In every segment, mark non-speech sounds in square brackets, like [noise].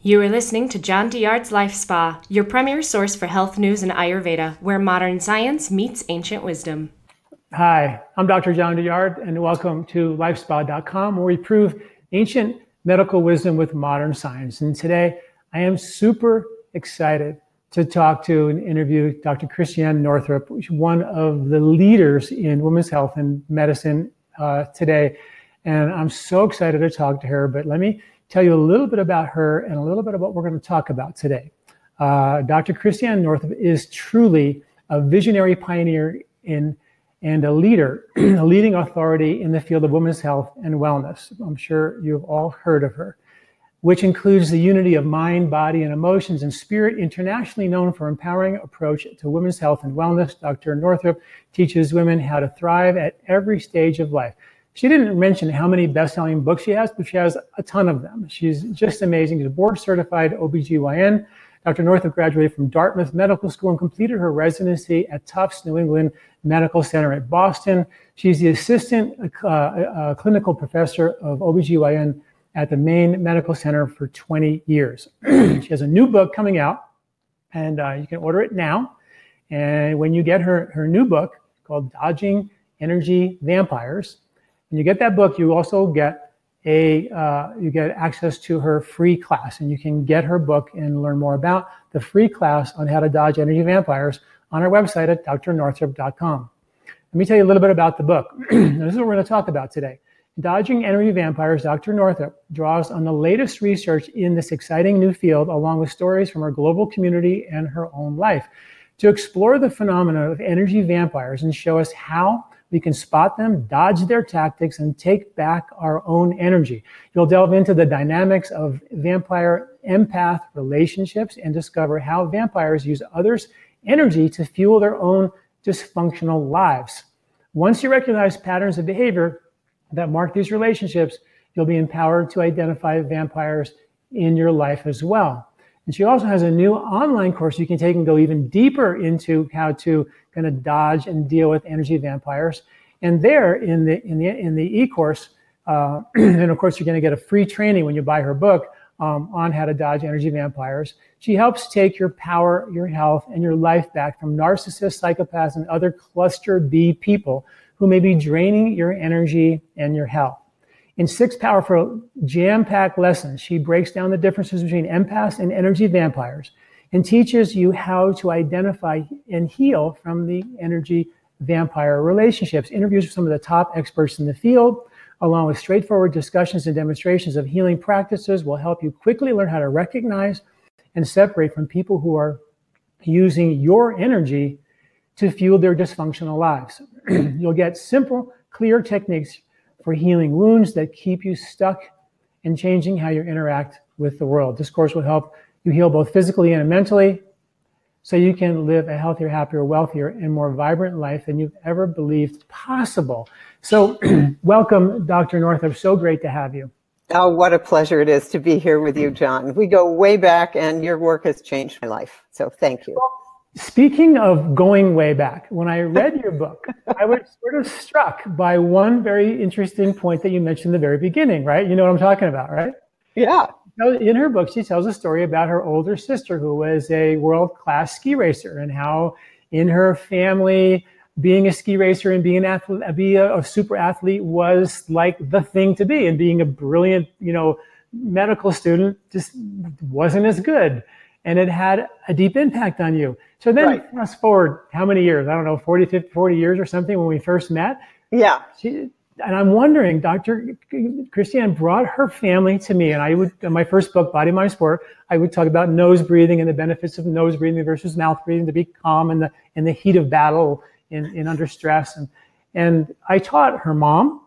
You are listening to John Douillard's Life Spa, your premier source for health news and Ayurveda, where modern science meets ancient wisdom. Hi, I'm Dr. John Douillard, and welcome to lifespa.com, where we prove ancient medical wisdom with modern science. And today, I am super excited to talk to and interview Dr. Christiane Northrup, one of the leaders in women's health and medicine uh, today. And I'm so excited to talk to her. But let me tell you a little bit about her and a little bit about what we're going to talk about today. Uh, Dr. Christiane Northrup is truly a visionary pioneer in and a leader, [clears throat] a leading authority in the field of women's health and wellness. I'm sure you've all heard of her, which includes the unity of mind, body, and emotions and spirit, internationally known for empowering approach to women's health and wellness. Dr. Northrup teaches women how to thrive at every stage of life. She didn't mention how many best-selling books she has, but she has a ton of them. She's just amazing. She's a board-certified OBGYN. Dr. Northrup graduated from Dartmouth Medical School and completed her residency at Tufts New England Medical Center at Boston. She's the assistant uh, uh, clinical professor of OBGYN at the Maine Medical Center for 20 years. [clears throat] she has a new book coming out, and uh, you can order it now. And when you get her, her new book called Dodging Energy Vampires, when you get that book, you also get a uh, you get access to her free class, and you can get her book and learn more about the free class on how to dodge energy vampires on our website at drnorthrup.com. Let me tell you a little bit about the book. [clears throat] this is what we're going to talk about today. Dodging Energy Vampires, Dr. Northrup draws on the latest research in this exciting new field, along with stories from her global community and her own life, to explore the phenomena of energy vampires and show us how we can spot them, dodge their tactics, and take back our own energy. You'll delve into the dynamics of vampire empath relationships and discover how vampires use others' energy to fuel their own dysfunctional lives. Once you recognize patterns of behavior that mark these relationships, you'll be empowered to identify vampires in your life as well. And she also has a new online course you can take and go even deeper into how to kind of dodge and deal with energy vampires. And there in the in the in the e-course, uh, [clears throat] and of course you're going to get a free training when you buy her book um, on how to dodge energy vampires. She helps take your power, your health, and your life back from narcissists, psychopaths, and other cluster B people who may be draining your energy and your health. In six powerful, jam packed lessons, she breaks down the differences between empaths and energy vampires and teaches you how to identify and heal from the energy vampire relationships. Interviews with some of the top experts in the field, along with straightforward discussions and demonstrations of healing practices, will help you quickly learn how to recognize and separate from people who are using your energy to fuel their dysfunctional lives. [clears throat] You'll get simple, clear techniques for healing wounds that keep you stuck and changing how you interact with the world. This course will help you heal both physically and mentally so you can live a healthier, happier, wealthier, and more vibrant life than you've ever believed possible. So, [clears throat] welcome, Dr. Northrup. So great to have you. Oh, what a pleasure it is to be here with you, John. We go way back, and your work has changed my life. So, thank you. Well, Speaking of going way back, when I read [laughs] your book, I was sort of struck by one very interesting point that you mentioned in the very beginning, right? You know what I'm talking about, right? Yeah. In her book, she tells a story about her older sister who was a world class ski racer and how in her family, being a ski racer and being an athlete, be a, a super athlete was like the thing to be. And being a brilliant, you know, medical student just wasn't as good and it had a deep impact on you. So then right. fast forward how many years? I don't know, 40, 50, 40 years or something when we first met. Yeah. She, and I'm wondering, Dr. Christiane brought her family to me, and I would, in my first book, Body, Mind, Sport, I would talk about nose breathing and the benefits of nose breathing versus mouth breathing to be calm in the in the heat of battle, in, in under stress. And and I taught her mom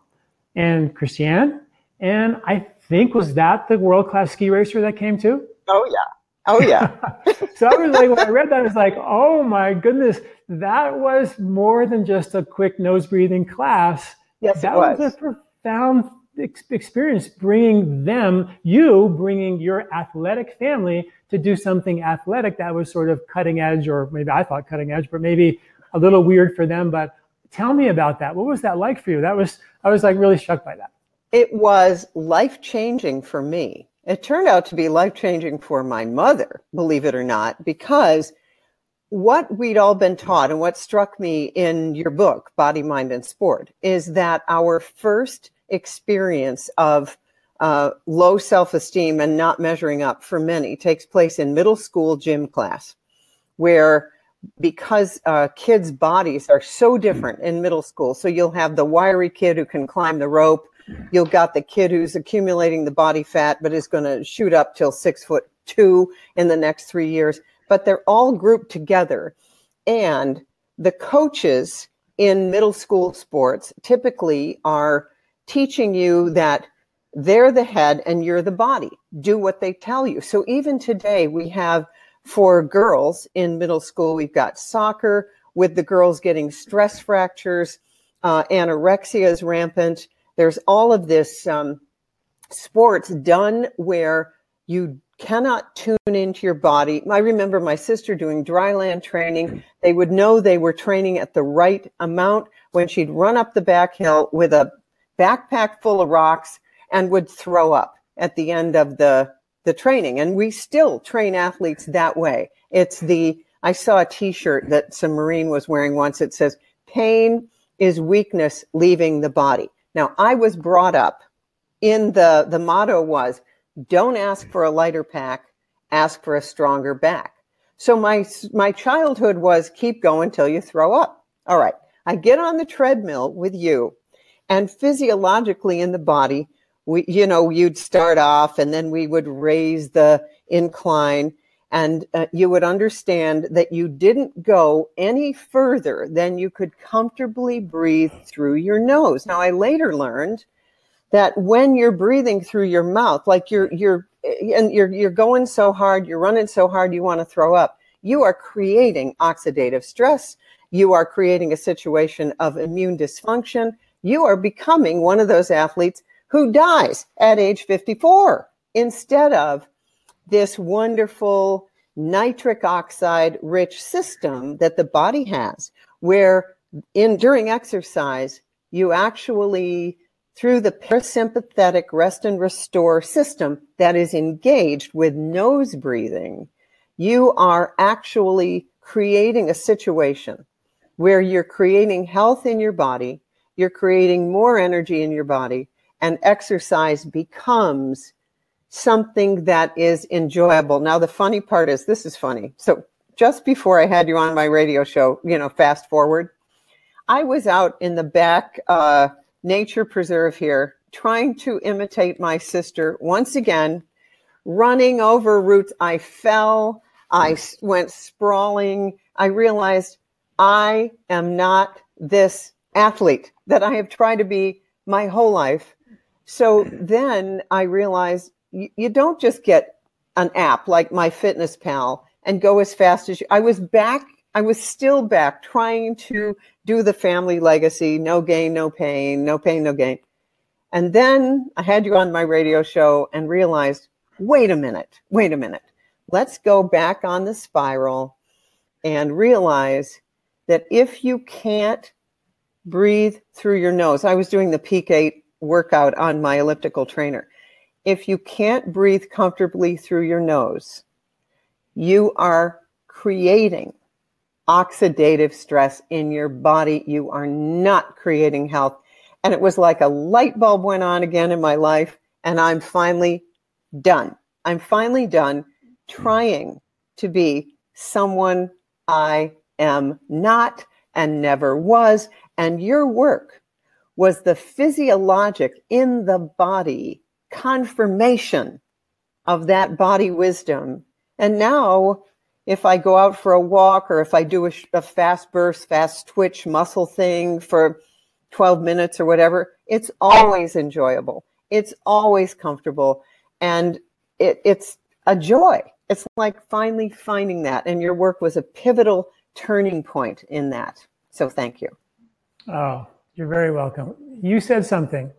and Christiane, and I think was that the world class ski racer that came too? Oh yeah. Oh yeah. [laughs] so I was like, when I read that, I was like, oh my goodness, that was more than just a quick nose breathing class. Yes, that was. was a profound experience bringing them, you bringing your athletic family to do something athletic that was sort of cutting edge, or maybe I thought cutting edge, but maybe a little weird for them. But tell me about that. What was that like for you? That was, I was like really struck by that. It was life changing for me It turned out to be life changing for my mother, believe it or not, because what we'd all been taught and what struck me in your book, Body, Mind, and Sport, is that our first experience of uh, low self esteem and not measuring up for many takes place in middle school gym class, where because uh, kids' bodies are so different in middle school. So you'll have the wiry kid who can climb the rope. You've got the kid who's accumulating the body fat, but is going to shoot up till six foot two in the next three years. But they're all grouped together. And the coaches in middle school sports typically are teaching you that they're the head and you're the body. Do what they tell you. So even today, we have for girls in middle school, we've got soccer with the girls getting stress fractures, uh, anorexia is rampant. There's all of this um, sports done where you cannot tune into your body. I remember my sister doing dryland training. They would know they were training at the right amount when she'd run up the back hill with a backpack full of rocks and would throw up at the end of the the training and we still train athletes that way it's the i saw a t-shirt that some marine was wearing once it says pain is weakness leaving the body now i was brought up in the the motto was don't ask for a lighter pack ask for a stronger back. So my my childhood was keep going till you throw up. All right i get on the treadmill with you and physiologically in the body we you know you'd start off and then we would raise the incline and uh, you would understand that you didn't go any further than you could comfortably breathe through your nose. Now i later learned that when you're breathing through your mouth like you're you're and you're you're going so hard you're running so hard you want to throw up you are creating oxidative stress. You are creating a situation of immune dysfunction. You are becoming one of those athletes who dies at age 54 instead of this wonderful nitric oxide rich system that the body has where in during exercise you actually through the parasympathetic rest and restore system that is engaged with nose breathing you are actually creating a situation where you're creating health in your body you're creating more energy in your body and exercise becomes something that is enjoyable. Now, the funny part is this is funny. So, just before I had you on my radio show, you know, fast forward, I was out in the back uh, nature preserve here trying to imitate my sister once again, running over roots. I fell, I went sprawling. I realized I am not this athlete that I have tried to be my whole life. So then I realized you, don't just get an app like my fitness pal and go as fast as you. I was back. I was still back trying to do the family legacy, no gain, no pain, no pain, no gain. And then I had you on my radio show and realized, wait a minute, wait a minute. Let's go back on the spiral and realize that if you can't breathe through your nose, I was doing the peak eight workout on my elliptical trainer. If you can't breathe comfortably through your nose, you are creating oxidative stress in your body. You are not creating health. And it was like a light bulb went on again in my life, and I'm finally done. I'm finally done trying to be someone I am not and never was. And your work was the physiologic in the body confirmation of that body wisdom. And now, if I go out for a walk or if I do a, a, fast burst, fast twitch muscle thing for 12 minutes or whatever, it's always enjoyable. It's always comfortable. And it, it's a joy. It's like finally finding that. And your work was a pivotal turning point in that. So thank you. Oh, you're very welcome. You said something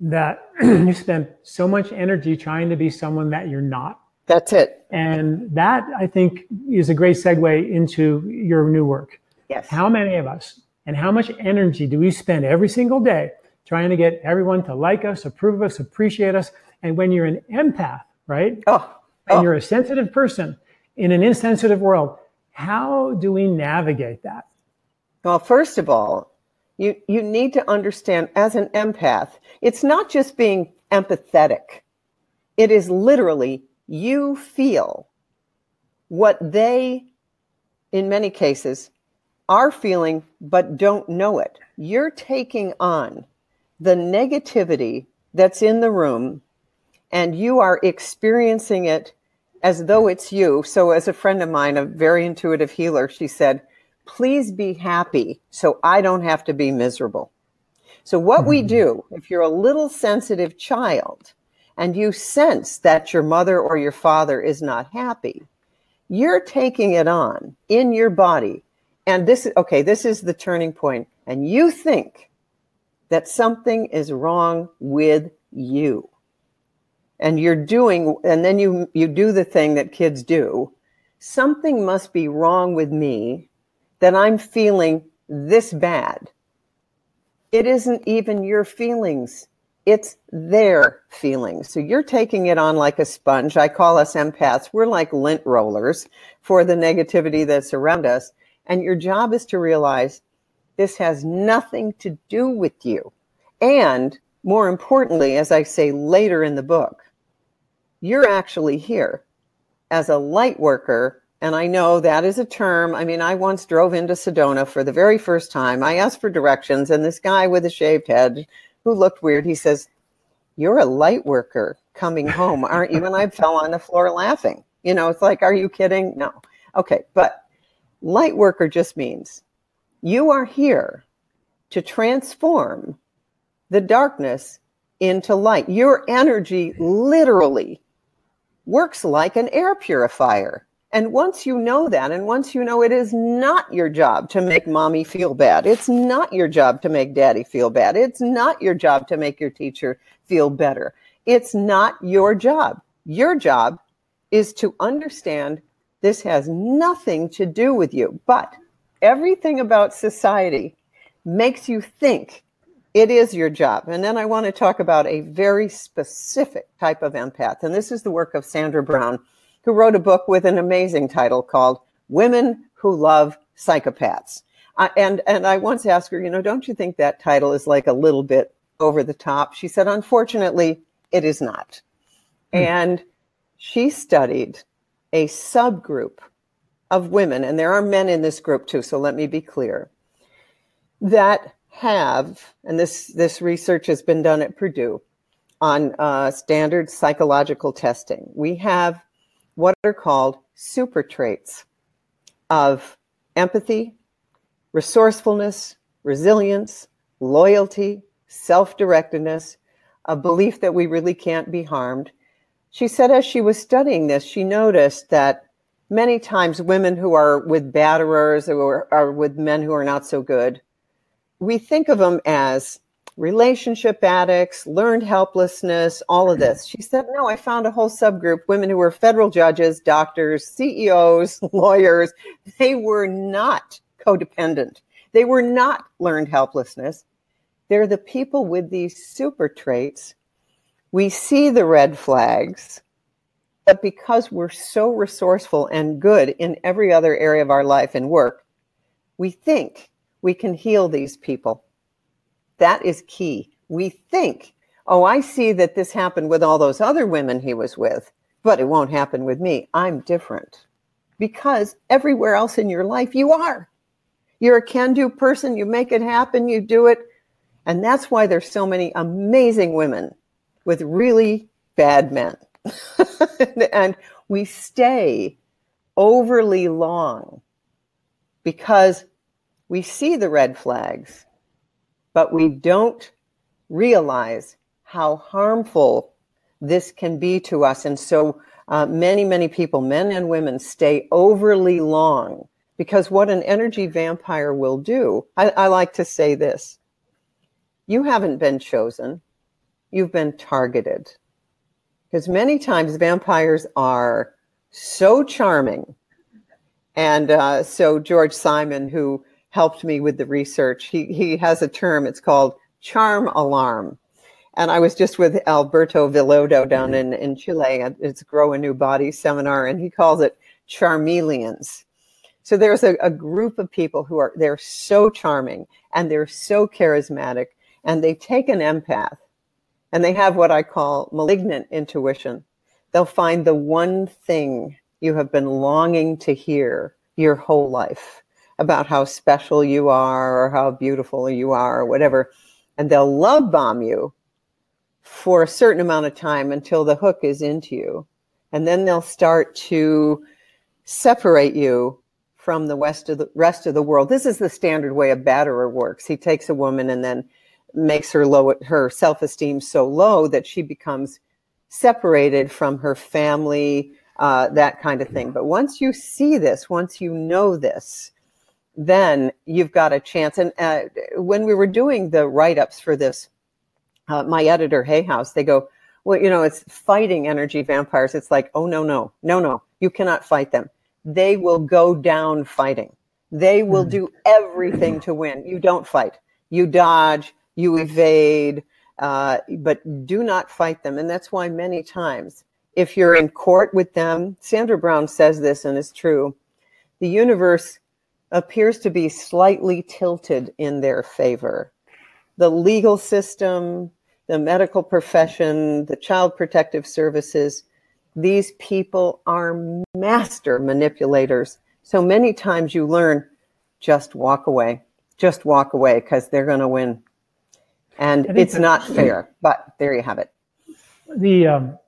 that [clears throat] you spend so much energy trying to be someone that you're not. That's it. And that I think is a great segue into your new work. Yes. How many of us and how much energy do we spend every single day trying to get everyone to like us, approve of us, appreciate us, And when you're an empath, right? Oh, and oh. you're a sensitive person in an insensitive world, how do we navigate that? Well, first of all, you, you need to understand as an empath, it's not just being empathetic. It is literally you feel what they, in many cases, are feeling but don't know it. You're taking on the negativity that's in the room and you are experiencing it as though it's you. So, as a friend of mine, a very intuitive healer, she said, Please be happy so I don't have to be miserable. So, what mm-hmm. we do, if you're a little sensitive child and you sense that your mother or your father is not happy, you're taking it on in your body. And this, is okay, this is the turning point. And you think that something is wrong with you. And you're doing, and then you, you do the thing that kids do. Something must be wrong with me that I'm feeling this bad. It isn't even your feelings. It's their feelings. So you're taking it on like a sponge. I call us empaths. We're like lint rollers for the negativity that's around us. And your job is to realize this has nothing to do with you. And more importantly, as I say later in the book, you're actually here as a light worker and I know that is a term. I mean, I once drove into Sedona for the very first time. I asked for directions, and this guy with a shaved head who looked weird, he says, You're a light worker coming home, aren't you? And I fell on the floor laughing. You know, it's like, Are you kidding? No. Okay. But light worker just means you are here to transform the darkness into light. Your energy literally works like an air purifier and once you know that, and once you know it is not your job to make mommy feel bad, it's not your job to make daddy feel bad, it's not your job to make your teacher feel better. It's not your job. Your job is to understand this has nothing to do with you, but everything about society makes you think it is your job. And then I want to talk about a very specific type of empath. And this is the work of Sandra Brown who wrote a book with an amazing title called Women Who Love Psychopaths. Uh, and, and I once asked her, you know, don't you think that title is like a little bit over the top? She said, unfortunately, it is not. Hmm. And she studied a subgroup of women, and there are men in this group too, so let me be clear, that have, and this, this research has been done at Purdue on uh, standard psychological testing. We have what are called super traits of empathy, resourcefulness, resilience, loyalty, self directedness, a belief that we really can't be harmed. She said as she was studying this, she noticed that many times women who are with batterers or are with men who are not so good, we think of them as relationship addicts, learned helplessness, all of this. She said, No, I found a whole subgroup women who were federal judges, doctors, CEOs, [laughs] lawyers. They were not codependent, they were not learned helplessness. They're the people with these super traits. We see the red flags, but because we're so resourceful and good in every other area of our life and work, we think we can heal these people that is key. We think, oh, I see that this happened with all those other women he was with, but it won't happen with me. I'm different. Because everywhere else in your life, you are. You're a can do person. You make it happen, you do it. And that's why there's so many amazing women with really bad men. [laughs] and we stay overly long because we see the red flags but we don't realize how harmful this can be to us. And so uh, many, many people, men and women, stay overly long because what an energy vampire will do, I, I like to say this you haven't been chosen, you've been targeted. Because many times vampires are so charming. And uh, so George Simon, who helped me with the research. He, he has a term, it's called charm alarm. And I was just with Alberto Villoldo down mm-hmm. in, in Chile at its Grow a New Body seminar, and he calls it charmeleons. So there's a, a group of people who are they're so charming and they're so charismatic, and they take an empath and they have what I call malignant intuition. They'll find the one thing you have been longing to hear your whole life about how special you are or how beautiful you are or whatever. And they'll love bomb you for a certain amount of time until the hook is into you. And then they'll start to separate you from the rest of the rest of the world. This is the standard way a batterer works. He takes a woman and then makes her low her self-esteem so low that she becomes separated from her family, uh, that kind of thing. But once you see this, once you know this, then you've got a chance. And uh, when we were doing the write ups for this, uh, my editor, Hay House, they go, Well, you know, it's fighting energy vampires. It's like, oh, no, no, no, no, you cannot fight them. They will go down fighting. They will hmm. do everything to win. You don't fight, you dodge, you evade, uh, but do not fight them. And that's why many times, if you're in court with them, Sandra Brown says this and it's true, the universe appears to be slightly tilted in their favor. The legal system, the medical profession, the child protective services, these people are master manipulators. So many times you learn just walk away, just walk away because they're going to win. And it's not fair, but there you have it. The, um,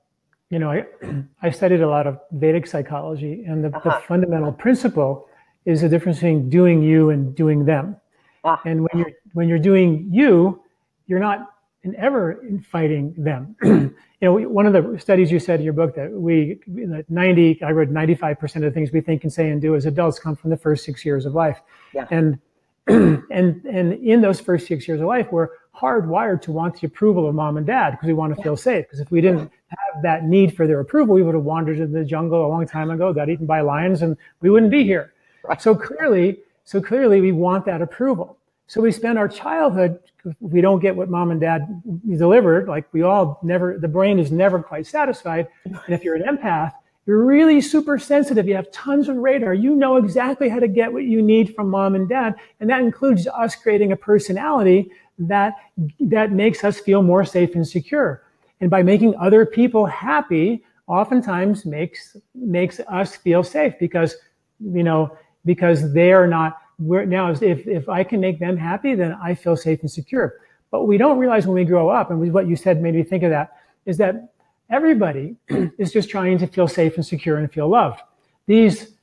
you know, I, [clears throat] I studied a lot of Vedic psychology, and the, uh-huh. the fundamental principle is the difference between doing you and doing them. Ah. And when you're when you're doing you, you're not in ever in fighting them. [clears throat] you know, one of the studies you said in your book that we that 90, I read 95% of the things we think and say and do as adults come from the first six years of life. Yeah. And [clears throat] and and in those first six years of life, we're hardwired to want the approval of mom and dad because we want to yeah. feel safe. Because if we didn't have that need for their approval, we would have wandered into the jungle a long time ago, got eaten by lions, and we wouldn't be here. [laughs] So clearly, so clearly we want that approval. So we spend our childhood, we don't get what mom and dad delivered, like we all never, the brain is never quite satisfied. [laughs] And if you're an empath, you're really super sensitive. You have tons of radar. You know exactly how to get what you need from mom and dad. And that includes us creating a personality that, that makes us feel more safe and secure. And by making other people happy, oftentimes makes, makes us feel safe because, you know, because they are not we're now if, if I can make them happy, then I feel safe and secure. But we don't realize when we grow up, and what you said made me think of that, is that everybody [clears throat] is just trying to feel safe and secure and feel loved. These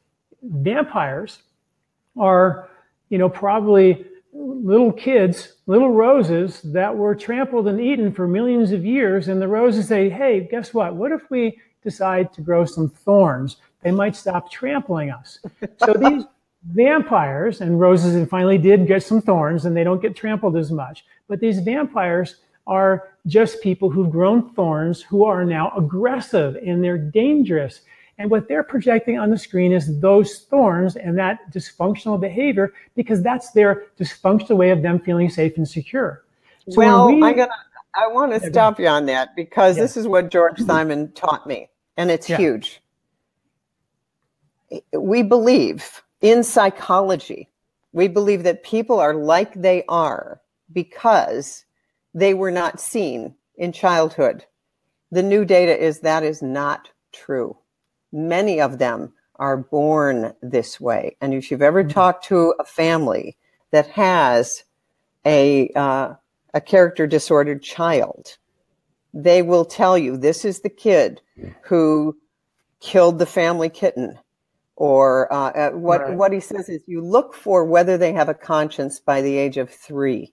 vampires are, you know, probably little kids, little roses that were trampled and eaten for millions of years. And the roses say, hey, guess what? What if we decide to grow some thorns? They might stop trampling us. So these [laughs] vampires and roses and finally did get some thorns and they don't get trampled as much. But these vampires are just people who've grown thorns who are now aggressive and they're dangerous. And what they're projecting on the screen is those thorns and that dysfunctional behavior because that's their dysfunctional way of them feeling safe and secure. So well, we, I'm gonna, I want to stop you on that because yeah. this is what George Simon taught me, and it's yeah. huge we believe in psychology, we believe that people are like they are because they were not seen in childhood. The new data is that is not true. Many of them are born this way. And if you've ever mm-hmm. talked to a family that has a, uh, a character disordered child, they will tell you this is the kid who killed the family kitten or uh, what right. what he says is you look for whether they have a conscience by the age of three.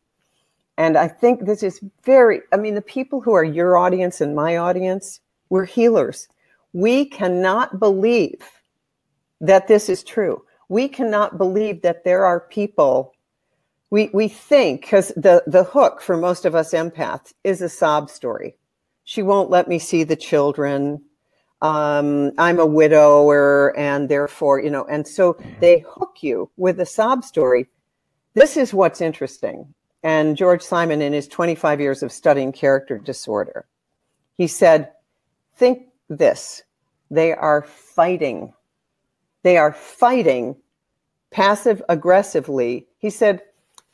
And i think this is very i mean the people who are your audience and my audience we're healers. We cannot believe that this is true. We cannot believe that there are people we we think because the the hook for most of us empaths is a sob story. She won't let me see the children um, I'm a widower, and therefore, you know, and so they hook you with a sob story. This is what's interesting. and George Simon in his 25 years of studying character disorder. He said, Think this they are fighting. They are fighting passive aggressively. He said,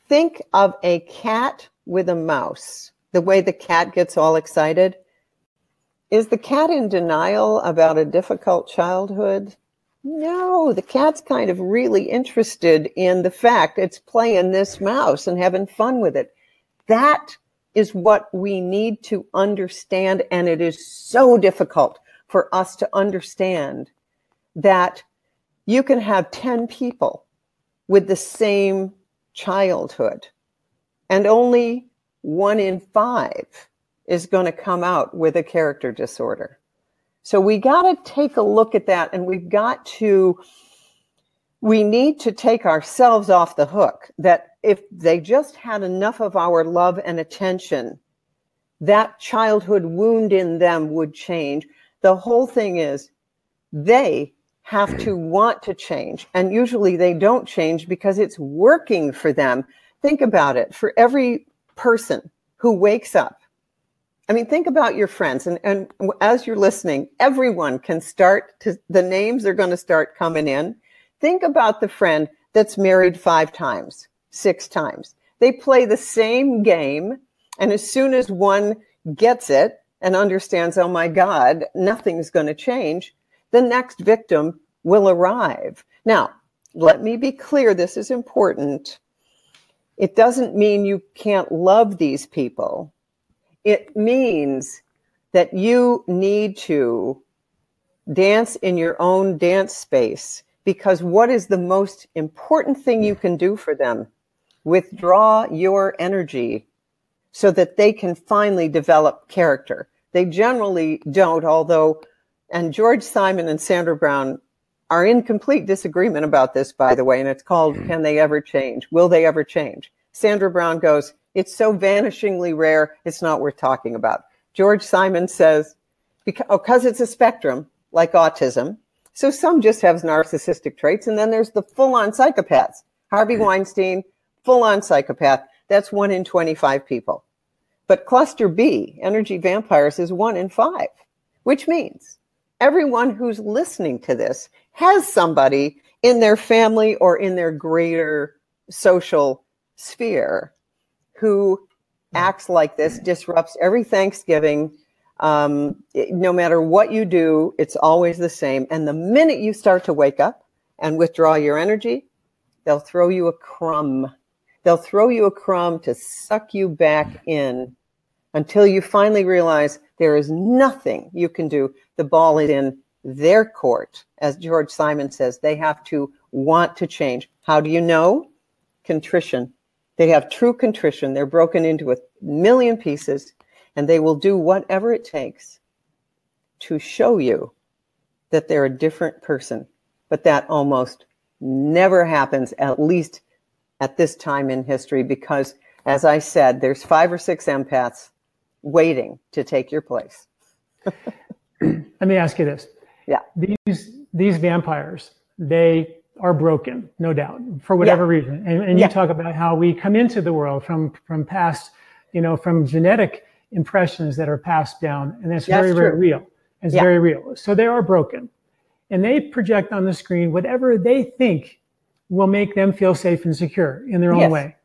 Think of a cat with a mouse, the way the cat gets all excited. Is the cat in denial about a difficult childhood? No, the cat's kind of really interested in the fact it's playing this mouse and having fun with it. That is what we need to understand. And it is so difficult for us to understand that you can have 10 people with the same childhood and only one in five is going to come out with a character disorder. So we got to take a look at that and we've got to, we need to take ourselves off the hook that if they just had enough of our love and attention, that childhood wound in them would change. The whole thing is they have to [clears throat] want to change. And usually they don't change because it's working for them. Think about it. For every person who wakes up I mean, think about your friends, and, and as you're listening, everyone can start to, the names are going to start coming in. Think about the friend that's married five times, six times. They play the same game, and as soon as one gets it and understands, oh my God, nothing's going to change, the next victim will arrive. Now, let me be clear this is important. It doesn't mean you can't love these people it means that you need to dance in your own dance space because what is the most important thing you can do for them? Withdraw your energy so that they can finally develop character. They generally don't, although, and George Simon and Sandra Brown are in complete disagreement about this, by the way, and it's called hmm. Can They Ever Change? Will They Ever Change? Sandra Brown goes, it's so vanishingly rare, it's not worth talking about. George Simon says, because oh, it's a spectrum, like autism. So some just have narcissistic traits, and then there's the full on psychopaths. Harvey Weinstein, full on psychopath. That's one in 25 people. But cluster B, energy vampires, is one in five, which means everyone who's listening to this has somebody in their family or in their greater social sphere who acts like this, disrupts every Thanksgiving. Um, no matter what you do, it's always the same. And the minute you start to wake up and withdraw your energy, they'll throw you a crumb. They'll throw you a crumb to suck you back in until you finally realize there is nothing you can do. The ball is in their court. As George Simon says, they have to want to change. How do you know? Contrition. They have true contrition. They're broken into a million pieces, and they will do whatever it takes to show you that they're a different person. But that almost never happens, at least at this time in history, because as I said, there's five or six empaths waiting to take your place. [laughs] Let me ask you this. Yeah. These these vampires, they are broken, no doubt, for whatever yeah. reason. And, and yeah. you talk about how we come into the world from from past, you know, from genetic impressions that are passed down, and that's, that's very, true. very real. It's yeah. very real. So they are broken, and they project on the screen whatever they think will make them feel safe and secure in their own yes. way.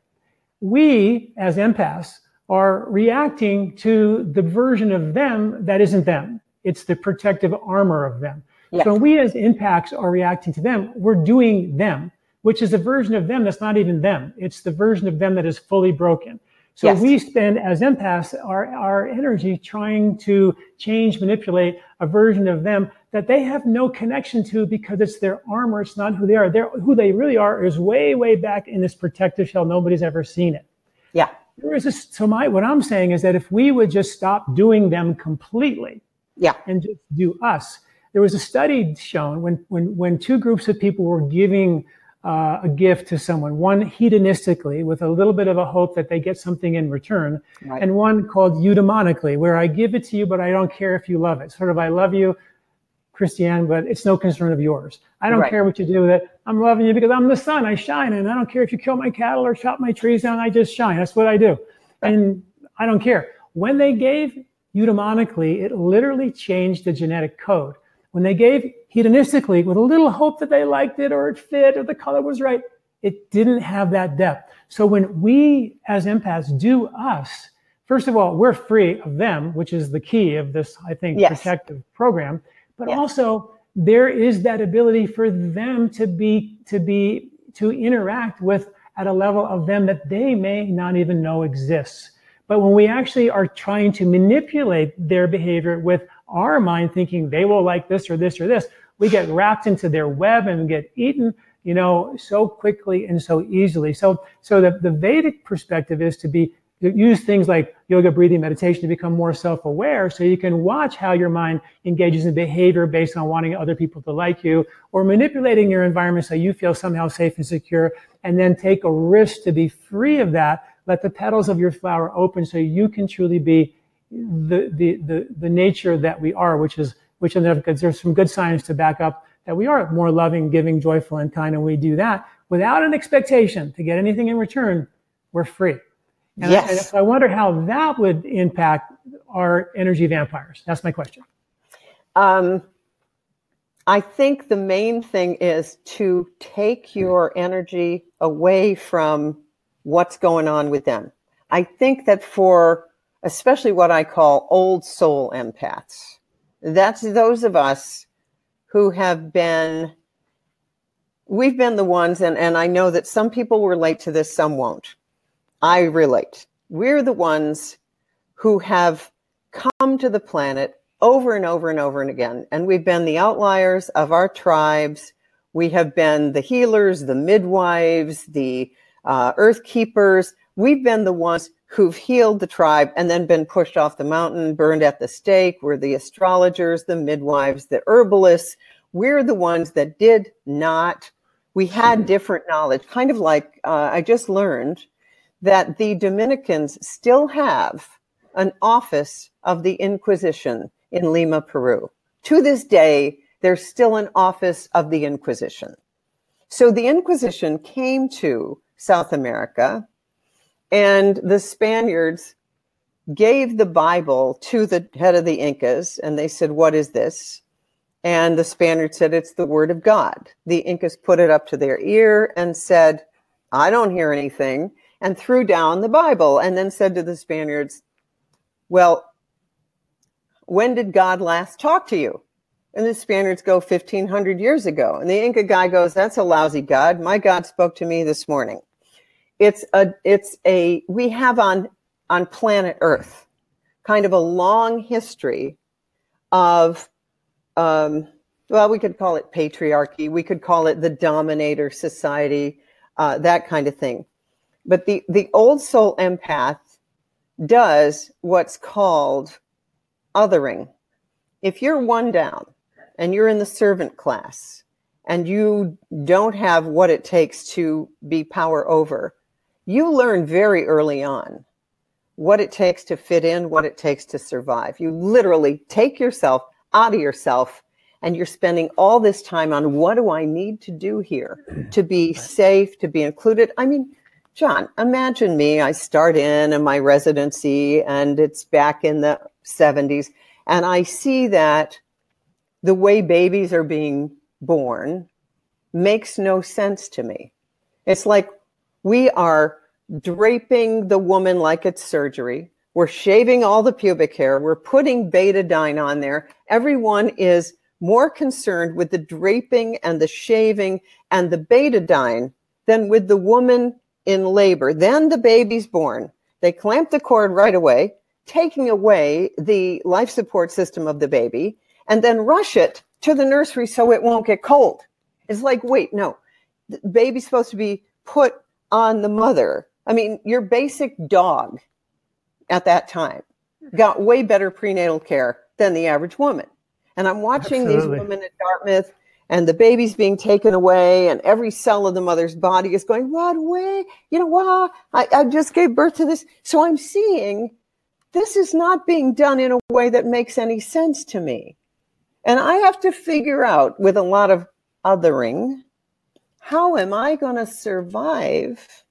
We, as empaths, are reacting to the version of them that isn't them. It's the protective armor of them. Yes. So we as empaths are reacting to them. We're doing them, which is a version of them that's not even them. It's the version of them that is fully broken. So yes. we spend as empaths our, our energy trying to change, manipulate a version of them that they have no connection to because it's their armor. It's not who they are. They're, who they really are is way, way back in this protective shell. Nobody's ever seen it. Yeah. There is a, so my, what I'm saying is that if we would just stop doing them completely yeah. and just do us, there was a study shown when, when, when two groups of people were giving uh, a gift to someone, one hedonistically with a little bit of a hope that they get something in return, right. and one called eudaimonically, where I give it to you, but I don't care if you love it. Sort of, I love you, Christiane, but it's no concern of yours. I don't right. care what you do with it. I'm loving you because I'm the sun. I shine, and I don't care if you kill my cattle or chop my trees down. I just shine. That's what I do, and I don't care. When they gave eudaimonically, it literally changed the genetic code. When they gave hedonistically, with a little hope that they liked it or it fit or the color was right, it didn't have that depth. So when we as empaths do us, first of all, we're free of them, which is the key of this, I think, yes. protective program. But yes. also there is that ability for them to be to be to interact with at a level of them that they may not even know exists. But when we actually are trying to manipulate their behavior with our mind thinking they will like this or this or this, we get wrapped into their web and get eaten, you know, so quickly and so easily. So, so the, the Vedic perspective is to be use things like yoga breathing meditation to become more self-aware so you can watch how your mind engages in behavior based on wanting other people to like you or manipulating your environment so you feel somehow safe and secure and then take a risk to be free of that let the petals of your flower open so you can truly be the the the, the nature that we are which is which is because there's some good science to back up that we are more loving giving joyful and kind and we do that without an expectation to get anything in return we're free and yes. I, I wonder how that would impact our energy vampires. That's my question. Um, I think the main thing is to take your energy away from what's going on with them. I think that for especially what I call old soul empaths, that's those of us who have been, we've been the ones, and, and I know that some people relate to this, some won't I relate. We're the ones who have come to the planet over and over and over and again. And we've been the outliers of our tribes. We have been the healers, the midwives, the uh, earth keepers. We've been the ones who've healed the tribe and then been pushed off the mountain, burned at the stake. We're the astrologers, the midwives, the herbalists. We're the ones that did not, we had different knowledge, kind of like uh, I just learned that the Dominicans still have an office of the Inquisition in Lima, Peru. To this day, there's still an office of the Inquisition. So the Inquisition came to South America, and the Spaniards gave the Bible to the head of the Incas, and they said, What is this? And the Spaniards said, It's the Word of God. The Incas put it up to their ear and said, I don't hear anything and threw down the Bible and then said to the Spaniards, Well, when did God last talk to you? And the Spaniards go 1500 years ago. And the Inca guy goes, That's a lousy God. My God spoke to me this morning. It's a, it's a, we have on, on planet Earth kind of a long history of, um, well, we could call it patriarchy. We could call it the dominator society, uh, that kind of thing. But the, the old soul empath does what's called othering. If you're one down and you're in the servant class and you don't have what it takes to be power over, you learn very early on what it takes to fit in, what it takes to survive. You literally take yourself out of yourself and you're spending all this time on what do I need to do here [clears throat] to be safe, to be included. I mean, John, imagine me. I start in in my residency and it's back in the 70s. And I see that the way babies are being born makes no sense to me. It's like we are draping the woman like it's surgery. We're shaving all the pubic hair. We're putting betadine on there. Everyone is more concerned with the draping and the shaving and the betadine than with the woman in labor. Then the baby's born. They clamp the cord right away, taking away the life support system of the baby, and then rush it to the nursery so it won't get cold. It's like, wait, no, the baby's supposed to be put on the mother. I mean, your basic dog at that time mm-hmm. got way better prenatal care than the average woman. And I'm watching Absolutely. these women at Dartmouth and the baby's being taken away and every cell of the mother's body is going what way you know wow I, I just gave birth to this so i'm seeing this is not being done in a way that makes any sense to me And I have to figure out with a lot of othering how am I going to survive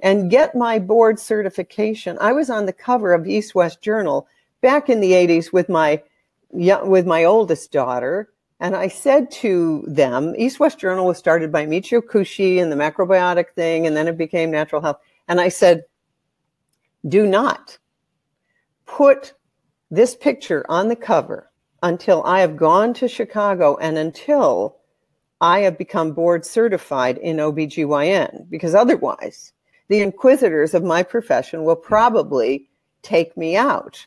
and get my board certification? I was on the cover of East West Journal back in the 80s with my with my oldest daughter and I said to them, East West Journal was started by Michio Kushi and the macrobiotic thing, and then it became natural health. And I said, do not put this picture on the cover until I have gone to Chicago and until I have become board certified in OBGYN, because otherwise the inquisitors of my profession will mm-hmm. probably take me out.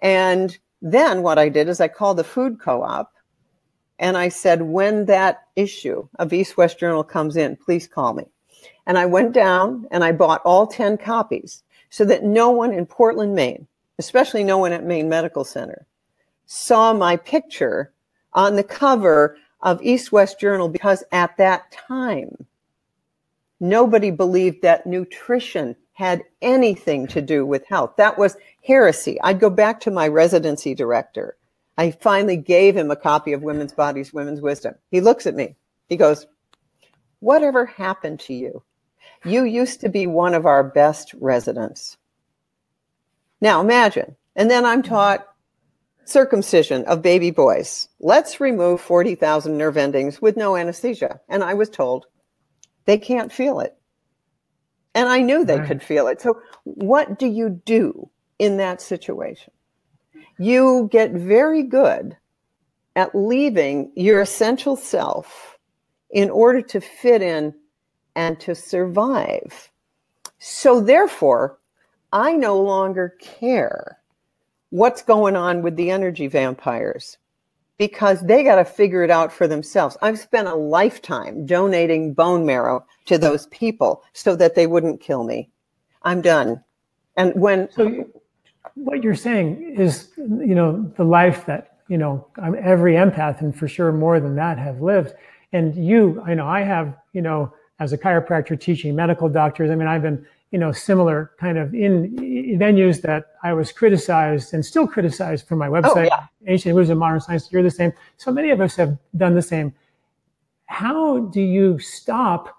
And then what I did is I called the food co op and I said, when that issue of East West Journal comes in, please call me. And I went down and I bought all 10 copies so that no one in Portland, Maine, especially no one at Maine Medical Center, saw my picture on the cover of East West Journal because at that time, nobody believed that nutrition had anything to do with health. That was heresy. I'd go back to my residency director I finally gave him a copy of Women's Bodies, Women's Wisdom. He looks at me. He goes, Whatever happened to you? You used to be one of our best residents. Now imagine. And then I'm taught circumcision of baby boys. Let's remove 40,000 nerve endings with no anesthesia. And I was told they can't feel it. And I knew they right. could feel it. So, what do you do in that situation? you get very good at leaving your essential self in order to fit in and to survive. So, therefore, I no longer care what's going on with the energy vampires because they got to figure it out for themselves. I've spent a lifetime donating bone marrow to those people so that they wouldn't kill me. I'm done. And when so what you're saying is, you know, the life that, you know, I'm every empath and for sure more than that have lived. And you, I know I have, you know, as a chiropractor teaching medical doctors, I mean, I've been, you know, similar kind of in venues that I was criticized and still criticized for my oh, website, oh, yeah. Ancient Wisdom Modern Science. You're the same. So many of us have done the same. How do you stop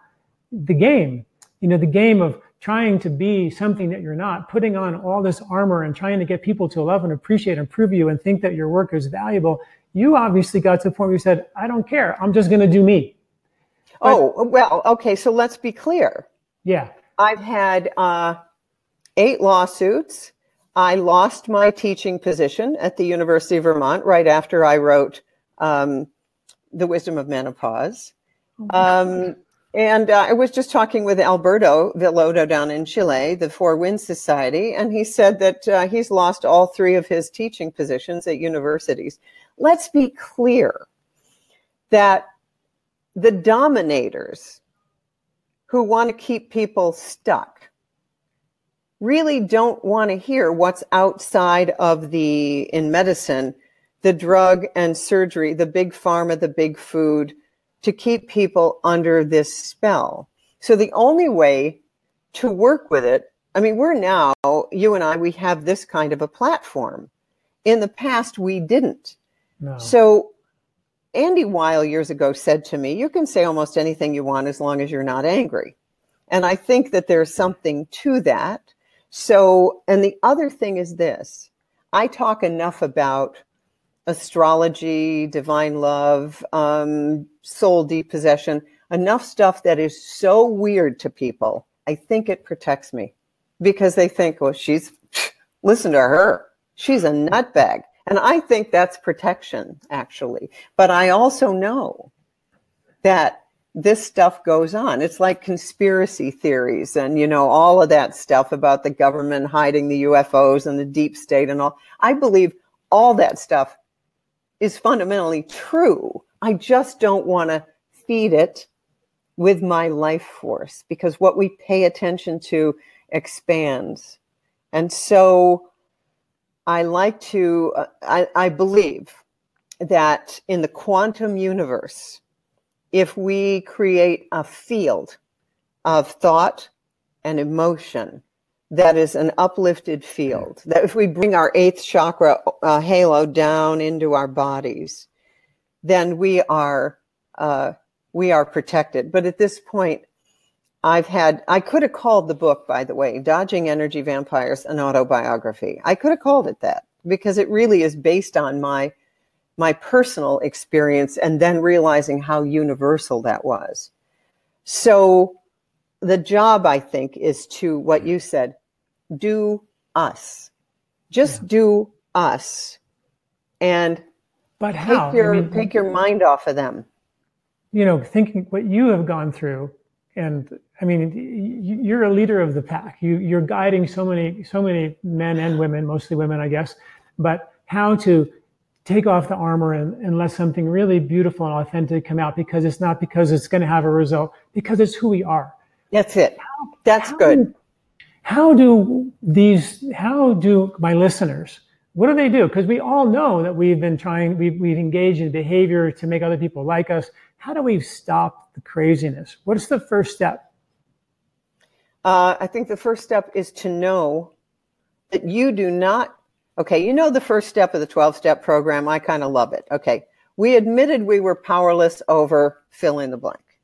the game? You know, the game of trying to be something that you're not, putting on all this armor and trying to get people to love and appreciate and prove you and think that your work is valuable, you obviously got to the point where you said, I don't care. I'm just going to do me. Oh, but, oh, well, okay. So let's be clear. Yeah. I've had uh, eight lawsuits. I lost my teaching position at the University of Vermont right after I wrote um, The Wisdom of Menopause. Oh um, and uh, I was just talking with Alberto Villoldo down in Chile, the Four Winds Society, and he said that uh, he's lost all three of his teaching positions at universities. Let's be clear that the dominators who want to keep people stuck really don't want to hear what's outside of the, in medicine, the drug and surgery, the big pharma, the big food, to keep people under this spell. So the only way to work with it, I mean, we're now, you and I, we have this kind of a platform. In the past, we didn't. No. So Andy Weil years ago said to me, You can say almost anything you want as long as you're not angry. And I think that there's something to that. So, and the other thing is this I talk enough about astrology, divine love, um, soul depossession, enough stuff that is so weird to people. I think it protects me because they think, well, she's, listen to her. She's a nutbag. And I think that's protection, actually. But I also know that this stuff goes on. It's like conspiracy theories and, you know, all of that stuff about the government hiding the UFOs and the deep state and all. I believe all that stuff is fundamentally true. I just don't want to feed it with my life force because what we pay attention to expands. And so I like to, uh, I, I believe that in the quantum universe, if we create a field of thought and emotion that is an uplifted field. That if we bring our eighth chakra uh, halo down into our bodies, then we are uh, we are protected. But at this point, I've had I could have called the book, by the way, Dodging Energy Vampires, an autobiography. I could have called it that because it really is based on my my personal experience and then realizing how universal that was. So the job, I think, is to what you said, do us. Just yeah. do us. And but how? Take your, I mean, take your mind off of them. You know, thinking what you have gone through, and I mean, you're a leader of the pack. You, you're guiding so many, so many men and women, mostly women, I guess. But how to take off the armor and, and let something really beautiful and authentic come out because it's not because it's going to have a result, because it's who we are. That's it. How, That's how, good. How do these, how do my listeners, what do they do? Because we all know that we've been trying, we've, we've engaged in behavior to make other people like us. How do we stop the craziness? What is the first step? Uh, I think the first step is to know that you do not Okay, you know the first step of the 12 step program. I kind of love it. Okay, we admitted we were powerless over fill in the blank.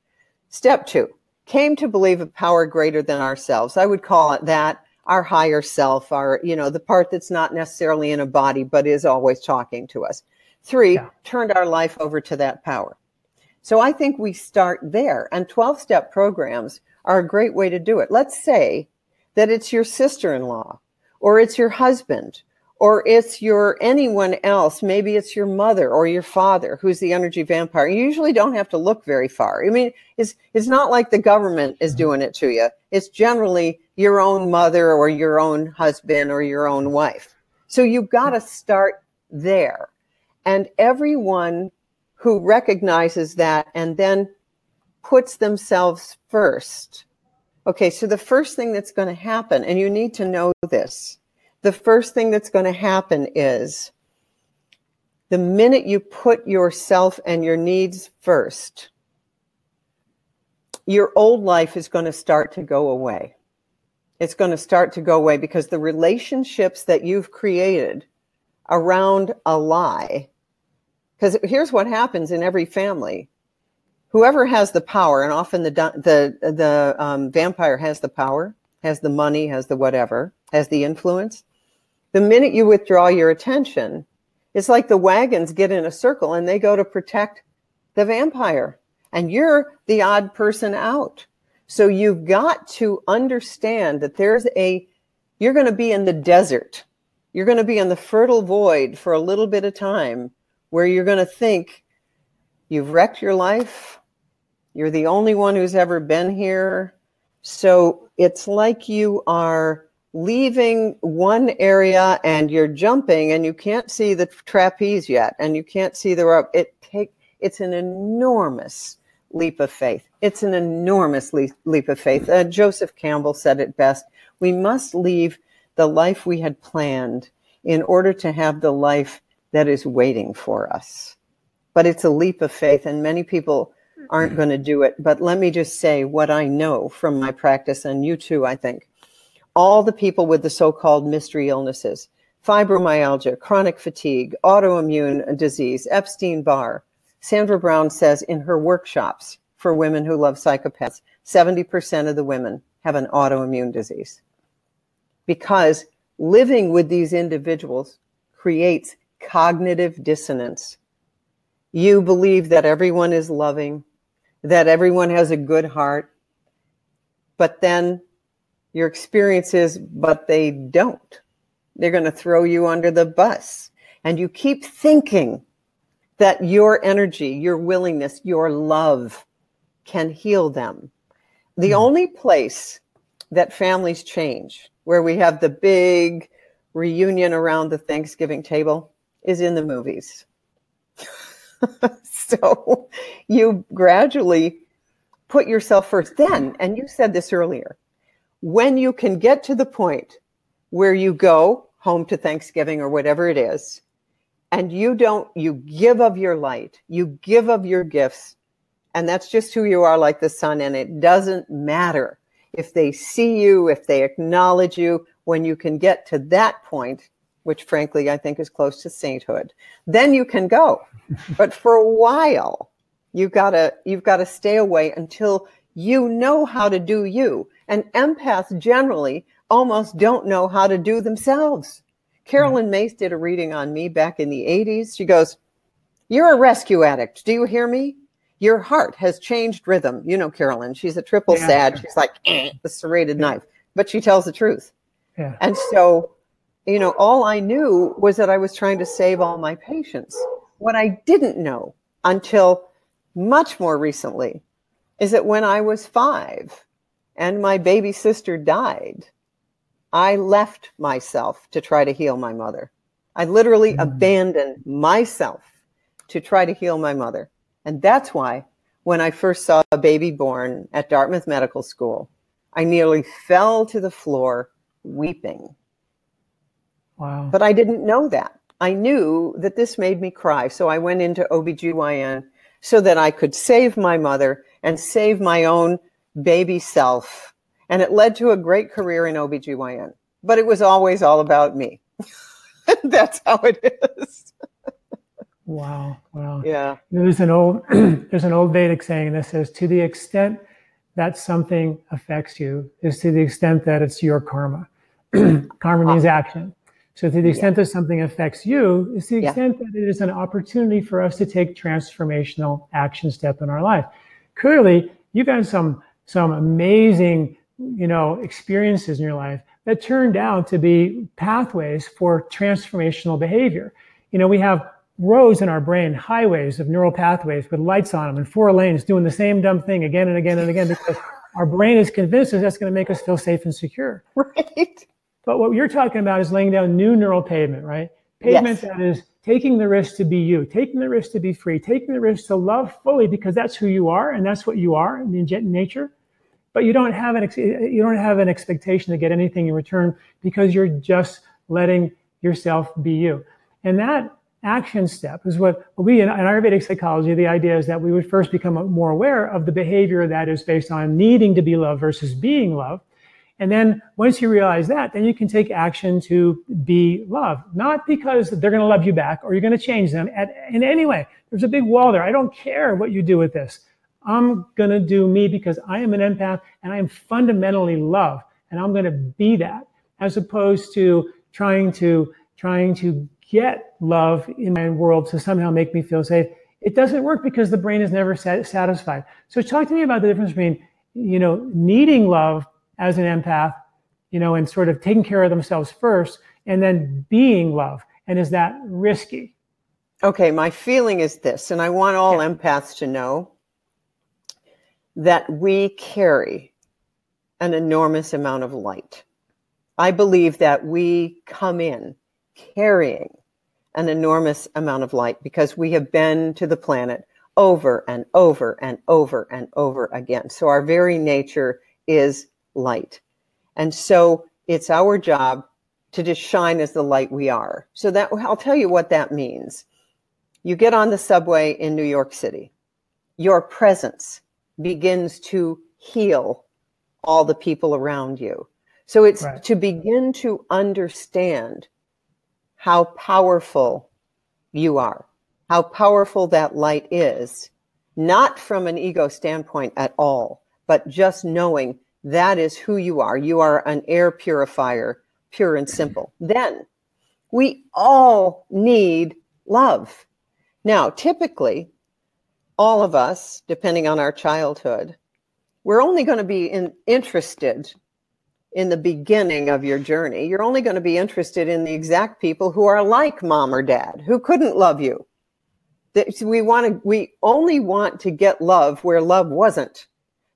Step two came to believe a power greater than ourselves. I would call it that our higher self, our, you know, the part that's not necessarily in a body, but is always talking to us. Three, yeah. turned our life over to that power. So I think we start there. And 12 step programs are a great way to do it. Let's say that it's your sister in law or it's your husband or it's your anyone else. Maybe it's your mother or your father who's the energy vampire. You usually don't have to look very far. I mean, it's it's not like the government is mm-hmm. doing it to you. It's generally your own mother or your own husband or your own wife. So you've got to start there. And everyone who recognizes that and then puts themselves first. Okay, so the first thing that's going to happen, and you need to know this, the first thing that's going to happen is the minute you put yourself and your needs first, your old life is going to start to go away. It's going to start to go away because the relationships that you've created around a lie, because here's what happens in every family. Whoever has the power, and often the the the um, vampire has the power, has the money, has the whatever, has the influence. The minute you withdraw your attention, it's like the wagons get in a circle and they go to protect the vampire, and you're the odd person out. So you've got to understand that there's a, you're going to be in the desert. You're going to be in the fertile void for a little bit of time where you're going to think you've wrecked your life. You're the only one who's ever been here. So it's like you are leaving one area and you're jumping and you can't see the trapeze yet and you can't see the rope. It take it's an enormous leap of faith. It's an enormous leap, of faith. Uh, Joseph Campbell said it best. We must leave the life we had planned in order to have the life that is waiting for us. But it's a leap of faith, and many people aren't going to do it. But let me just say what I know from my practice, and you too, I think all the people with the so-called mystery illnesses, fibromyalgia, chronic fatigue, autoimmune disease, Epstein-Barr. Sandra Brown says in her workshops for women who love psychopaths, 70% of the women have an autoimmune disease. Because living with these individuals creates cognitive dissonance. You believe that everyone is loving, that everyone has a good heart, but then your experiences, but they don't. They're going to throw you under the bus. And you keep thinking that your energy, your willingness, your love can heal them. The mm. only place that families change, where we have the big reunion around the Thanksgiving table, is in the movies. [laughs] [laughs] so you gradually put yourself first. Then, and you said this earlier, when you can get to the point where you go home to Thanksgiving or whatever it is, and you don't, you give of your light, you give of your gifts, and that's just who you are like the sun. And it doesn't matter if they see you, if they acknowledge you, when you can get to that point which frankly I think is close to sainthood, then you can go. [laughs] but for a while, you gotta you've got to stay away until you know how to do you. And empaths generally almost don't know how to do themselves. Carolyn Myss did a reading on me back in the 80s. She goes, You're a rescue addict. Do you hear me? Your heart has changed rhythm. You know, Carolyn, she's a triple yeah. sad. She's like eh, the serrated yeah. knife, but she tells the truth. Yeah. And so, you know, all I knew was that I was trying to save all my patients. What I didn't know until much more recently is that when I was five and my baby sister died, I left myself to try to heal my mother. I literally mm. abandoned myself to try to heal my mother. And that's why when I first saw a baby born at Dartmouth Medical School, I nearly fell to the floor weeping. Wow. But I didn't know that. I knew that this made me cry. So I went into OBGYN so that I could save my mother and save my own baby self. And it led to a great career in OBGYN. But it was always all about me. [laughs] That's how it is. wow. Wow. Yeah. There's an old [clears throat] there's an old Vedic saying that says to the extent that something affects you is to the extent that it's your karma. [clears throat] karma means ah. action. So to the extent yeah. that something affects you is the extent yeah. that it is an opportunity for us to take transformational action step in our life. Clearly, you've had some some amazing, you know, experiences in your life that turned out to be pathways for transformational behavior. You know, we have roads in our brain, highways of neural pathways with lights on them and four lanes doing the same dumb thing again and again and again because [laughs] our brain is convinced that that's going to make us feel safe and secure. Right. But what you're talking about is laying down new neural pavement, right? Pavement yes. that is taking the risk to be you, taking the risk to be free, taking the risk to love fully because that's who you are and that's what you are in nature. But you don't have an you don't have an expectation to get anything in return because you're just letting yourself be you. And that action step is what we in, in Ayurvedic psychology, the idea is that we would first become more aware of the behavior that is based on needing to be loved versus being loved. And then once you realize that, then you can take action to be loved, not because they're going to love you back or you're going to change them at, in any way. There's a big wall there. I don't care what you do with this. I'm going to do me because I am an empath and I am fundamentally love and I'm going to be that as opposed to trying to, trying to get love in my world to somehow make me feel safe. It doesn't work because the brain is never satisfied. So talk to me about the difference between, you know, needing love as an empath, you know, and sort of taking care of themselves first and then being love. And is that risky? Okay, my feeling is this, and I want all yeah. empaths to know that we carry an enormous amount of light. I believe that we come in carrying an enormous amount of light because we have been to the planet over and over and over and over again. So our very nature is light. And so it's our job to just shine as the light we are. So that I'll tell you what that means. You get on the subway in New York City. Your presence begins to heal all the people around you. So it's right. to begin to understand how powerful you are, how powerful that light is, not from an ego standpoint at all, but just knowing that is who you are. You are an air purifier, pure and simple. Then we all need love. Now, typically, all of us, depending on our childhood, we're only going to be in, interested in the beginning of your journey. You're only going to be interested in the exact people who are like mom or dad, who couldn't love you. We want to, we only want to get love where love wasn't.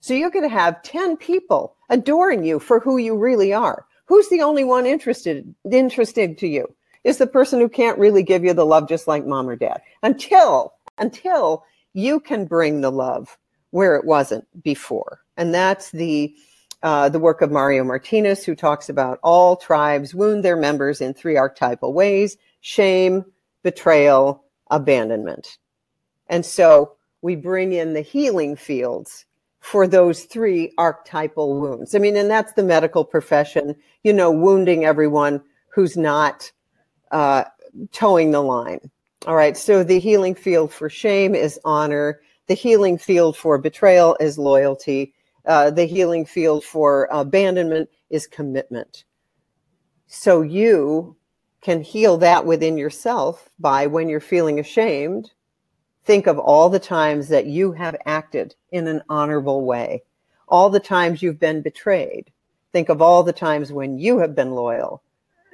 So you're going to have 10 people adoring you for who you really are. Who's the only one interested interested to you? Is the person who can't really give you the love just like mom or dad. Until until you can bring the love where it wasn't before. And that's the uh, the work of Mario Martinez, who talks about all tribes wound their members in three archetypal ways shame, betrayal, abandonment. And so we bring in the healing fields for those three archetypal wounds. I mean, and that's the medical profession, you know, wounding everyone who's not uh, toeing the line. All right, so the healing field for shame is honor. The healing field for betrayal is loyalty. Uh, the healing field for abandonment is commitment. So you can heal that within yourself by when you're feeling ashamed, think of all the times that you have acted in an honorable way, all the times you've been betrayed. Think of all the times when you have been loyal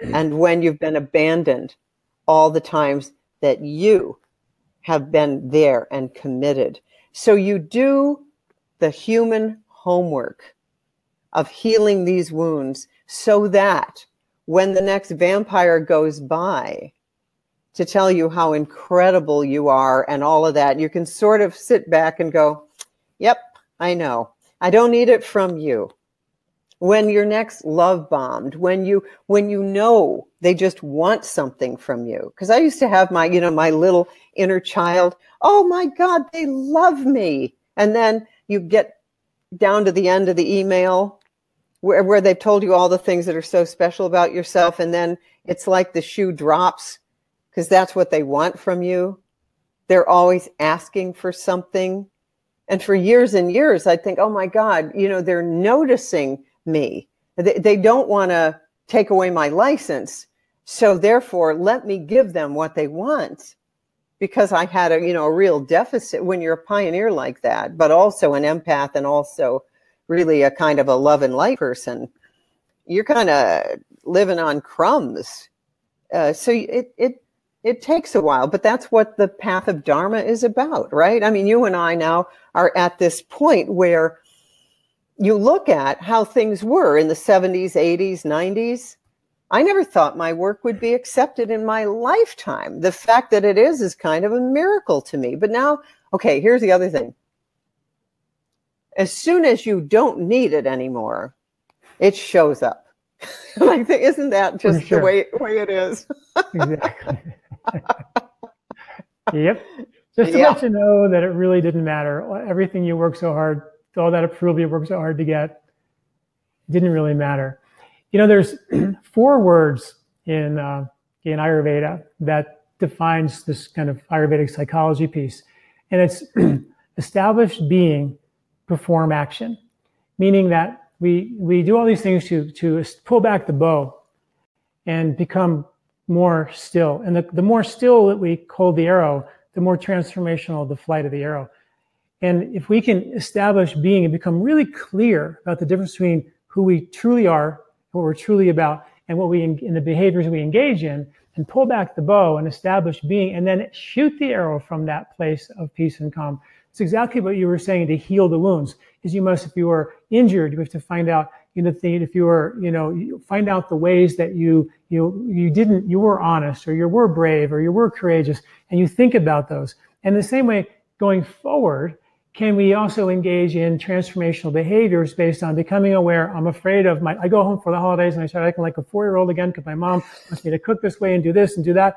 and when you've been abandoned, all the times that you have been there and committed. So you do the human homework of healing these wounds so that when the next vampire goes by to tell you how incredible you are and all of that, you can sort of sit back and go, Yep, I know. I don't need it from you. When you're next love bombed, when you when you know they just want something from you. Because I used to have my, you know, my little inner child, oh my God, they love me. And then you get down to the end of the email where, where they've told you all the things that are so special about yourself and then it's like the shoe drops because that's what they want from you. They're always asking for something. And for years and years i think oh my god you know they're noticing me. They, they don't want to take away my license. So therefore let me give them what they want. Because i had a you know a real deficit when you're a pioneer like that but also an empath and also really a kind of a love and light person, you're kind of living on crumbs. Uh, so it it it takes a while, but that's what the path of dharma is about, right? I mean, you and I now are at this point where you look at how things were in the 70s, 80s, 90s. I never thought my work would be accepted in my lifetime. The fact that it is is kind of a miracle to me. But now, okay, here's the other thing as soon as you don't need it anymore, it shows up. [laughs] Think, isn't that just sure. the way, way it is? [laughs] exactly. [laughs] yep. Just to yeah. let you know that it really didn't matter. Everything you worked so hard, all that approval you worked so hard to get, didn't really matter. You know, there's [clears throat] four words in uh, in Ayurveda that defines this kind of Ayurvedic psychology piece, and it's [clears throat] established being perform action, meaning that we, we do all these things to, to pull back the bow and become more still. And the, the more still that we hold the arrow, the more transformational the flight of the arrow. And if we can establish being and become really clear about the difference between who we truly are, what we're truly about, and what we in the behaviors we engage in, and pull back the bow and establish being, and then shoot the arrow from that place of peace and calm, it's exactly what you were saying to heal the wounds. Is you must, if you are injured, you have to find out, you know, if you were, you know, find out the ways that you, you, you didn't, you were honest, or you were brave, or you were courageous, and you think about those. And the same way, going forward, can we also engage in transformational behaviors based on becoming aware? I'm afraid of my, I go home for the holidays and I start acting like a four year old again because my mom wants me to cook this way and do this and do that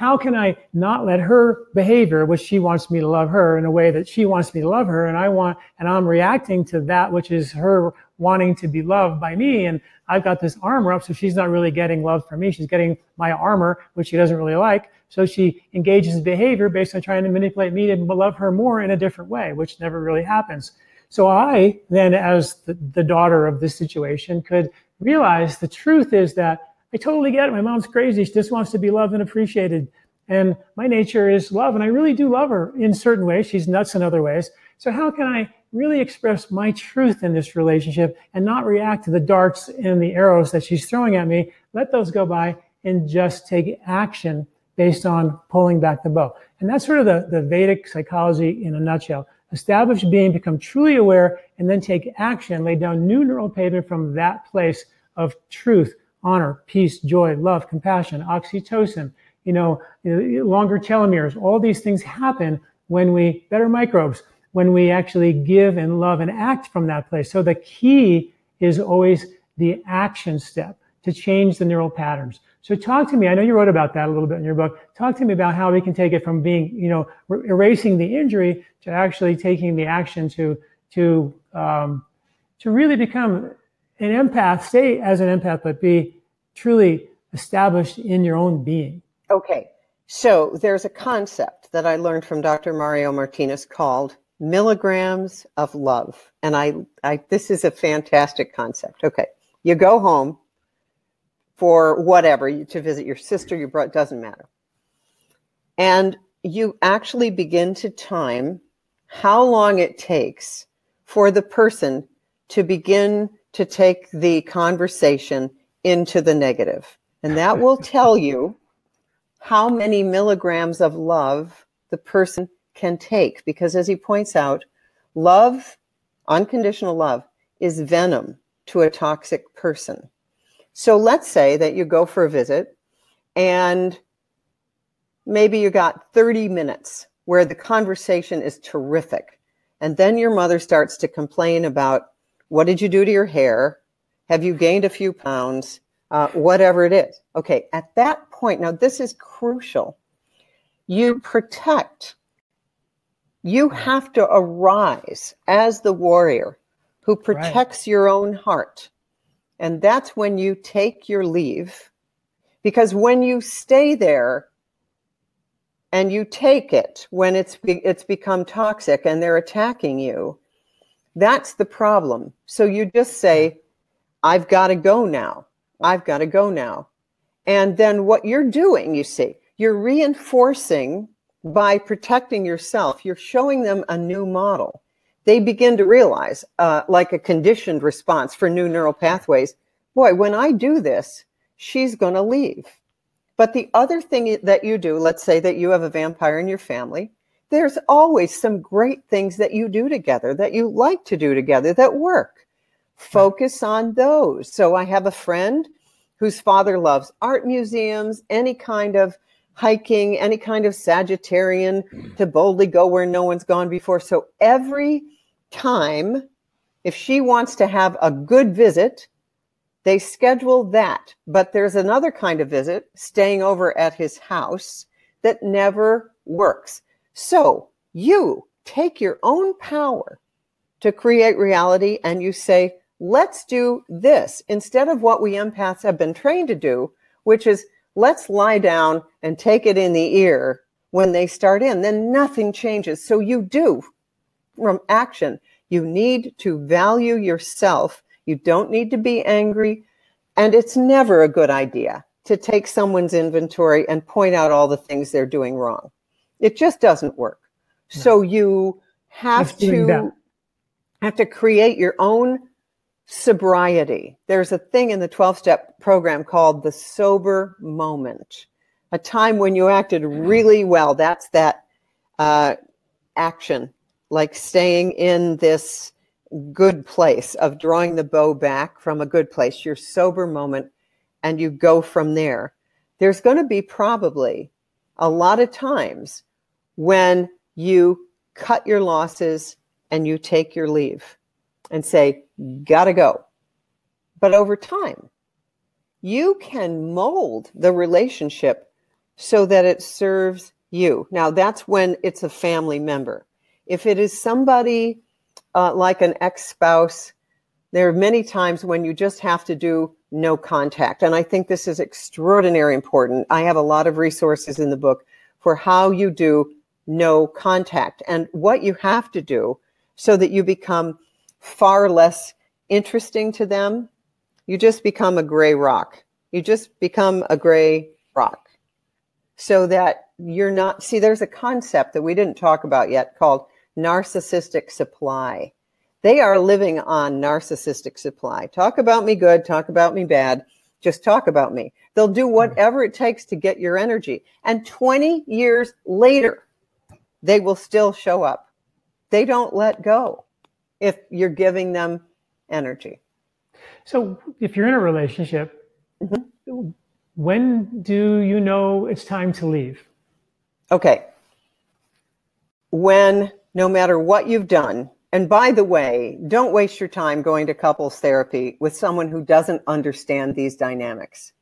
how can I not let her behavior, which she wants me to love her in a way that she wants me to love her, and I want, and I'm reacting to that, which is her wanting to be loved by me, and I've got this armor up, so she's not really getting love from me. She's getting my armor, which she doesn't really like. So she engages in behavior based on trying to manipulate me to love her more in a different way, which never really happens. So I then, as the, the daughter of this situation, could realize the truth is that I totally get it. My mom's crazy. She just wants to be loved and appreciated. And my nature is love. And I really do love her in certain ways. She's nuts in other ways. So how can I really express my truth in this relationship and not react to the darts and the arrows that she's throwing at me? Let those go by and just take action based on pulling back the bow. And that's sort of the, the Vedic psychology in a nutshell. Establish being, become truly aware, and then take action, lay down new neural pavement from that place of truth honor, peace, joy, love, compassion, oxytocin, you know, longer telomeres. All these things happen when we, better microbes, when we actually give and love and act from that place. So the key is always the action step to change the neural patterns. So talk to me. I know you wrote about that a little bit in your book. Talk to me about how we can take it from being, you know, erasing the injury to actually taking the action to to um, to really become an empath, stay as an empath, but be truly established in your own being. Okay. So there's a concept that I learned from Dr. Mario Martinez called milligrams of love. And I, I this is a fantastic concept. Okay. You go home for whatever to visit your sister, your brother, doesn't matter. And you actually begin to time how long it takes for the person to begin to take the conversation into the negative. And that will tell you how many milligrams of love the person can take. Because as he points out, love, unconditional love, is venom to a toxic person. So let's say that you go for a visit and maybe you got 30 minutes where the conversation is terrific. And then your mother starts to complain about what did you do to your hair? Have you gained a few pounds? Uh, whatever it is. Okay, at that point, now this is crucial. You protect. You have to arise as the warrior who protects right. your own heart. And that's when you take your leave. Because when you stay there and you take it when it's it's become toxic and they're attacking you, that's the problem. So you just say, I've got to go now. I've got to go now. And then what you're doing, you see, you're reinforcing by protecting yourself, you're showing them a new model. They begin to realize, uh, like a conditioned response for new neural pathways, boy, when I do this, she's going to leave. But the other thing that you do, let's say that you have a vampire in your family, there's always some great things that you do together that you like to do together that work. Hmm. Focus on those. So I have a friend whose father loves art museums, any kind of hiking, any kind of Sagittarian hmm. to boldly go where no one's gone before. So every time, if she wants to have a good visit, they schedule that. But there's another kind of visit, staying over at his house, that never works. So you take your own power to create reality and you say, let's do this instead of what we empaths have been trained to do, which is let's lie down and take it in the ear when they start in. Then nothing changes. So you do from action. You need to value yourself. You don't need to be angry. And it's never a good idea to take someone's inventory and point out all the things they're doing wrong. It just doesn't work. So you have to have to create your own sobriety. There's a thing in the 12 step program called the sober moment, a time when you acted really well. That's that uh, action, like staying in this good place of drawing the bow back from a good place, your sober moment, and you go from there. There's going to be probably a lot of times when you cut your losses and you take your leave and say, gotta go. But over time, you can mold the relationship so that it serves you. Now, that's when it's a family member. If it is somebody uh, like an ex spouse, there are many times when you just have to do no contact. And I think this is extraordinarily important. I have a lot of resources in the book for how you do no contact and what you have to do so that you become far less interesting to them, you just become a gray rock. You just become a gray rock. So that you're not, see, there's a concept that we didn't talk about yet called narcissistic supply. They are living on narcissistic supply. Talk about me good, talk about me bad, just talk about me. They'll do hmm. whatever it takes to get your energy. And 20 years later, they will still show up. They don't let go if you're giving them energy. So, if you're in a relationship, mm-hmm. when do you know it's time to leave? Okay. When, no matter what you've done, and by the way, don't waste your time going to couples therapy with someone who doesn't understand these dynamics.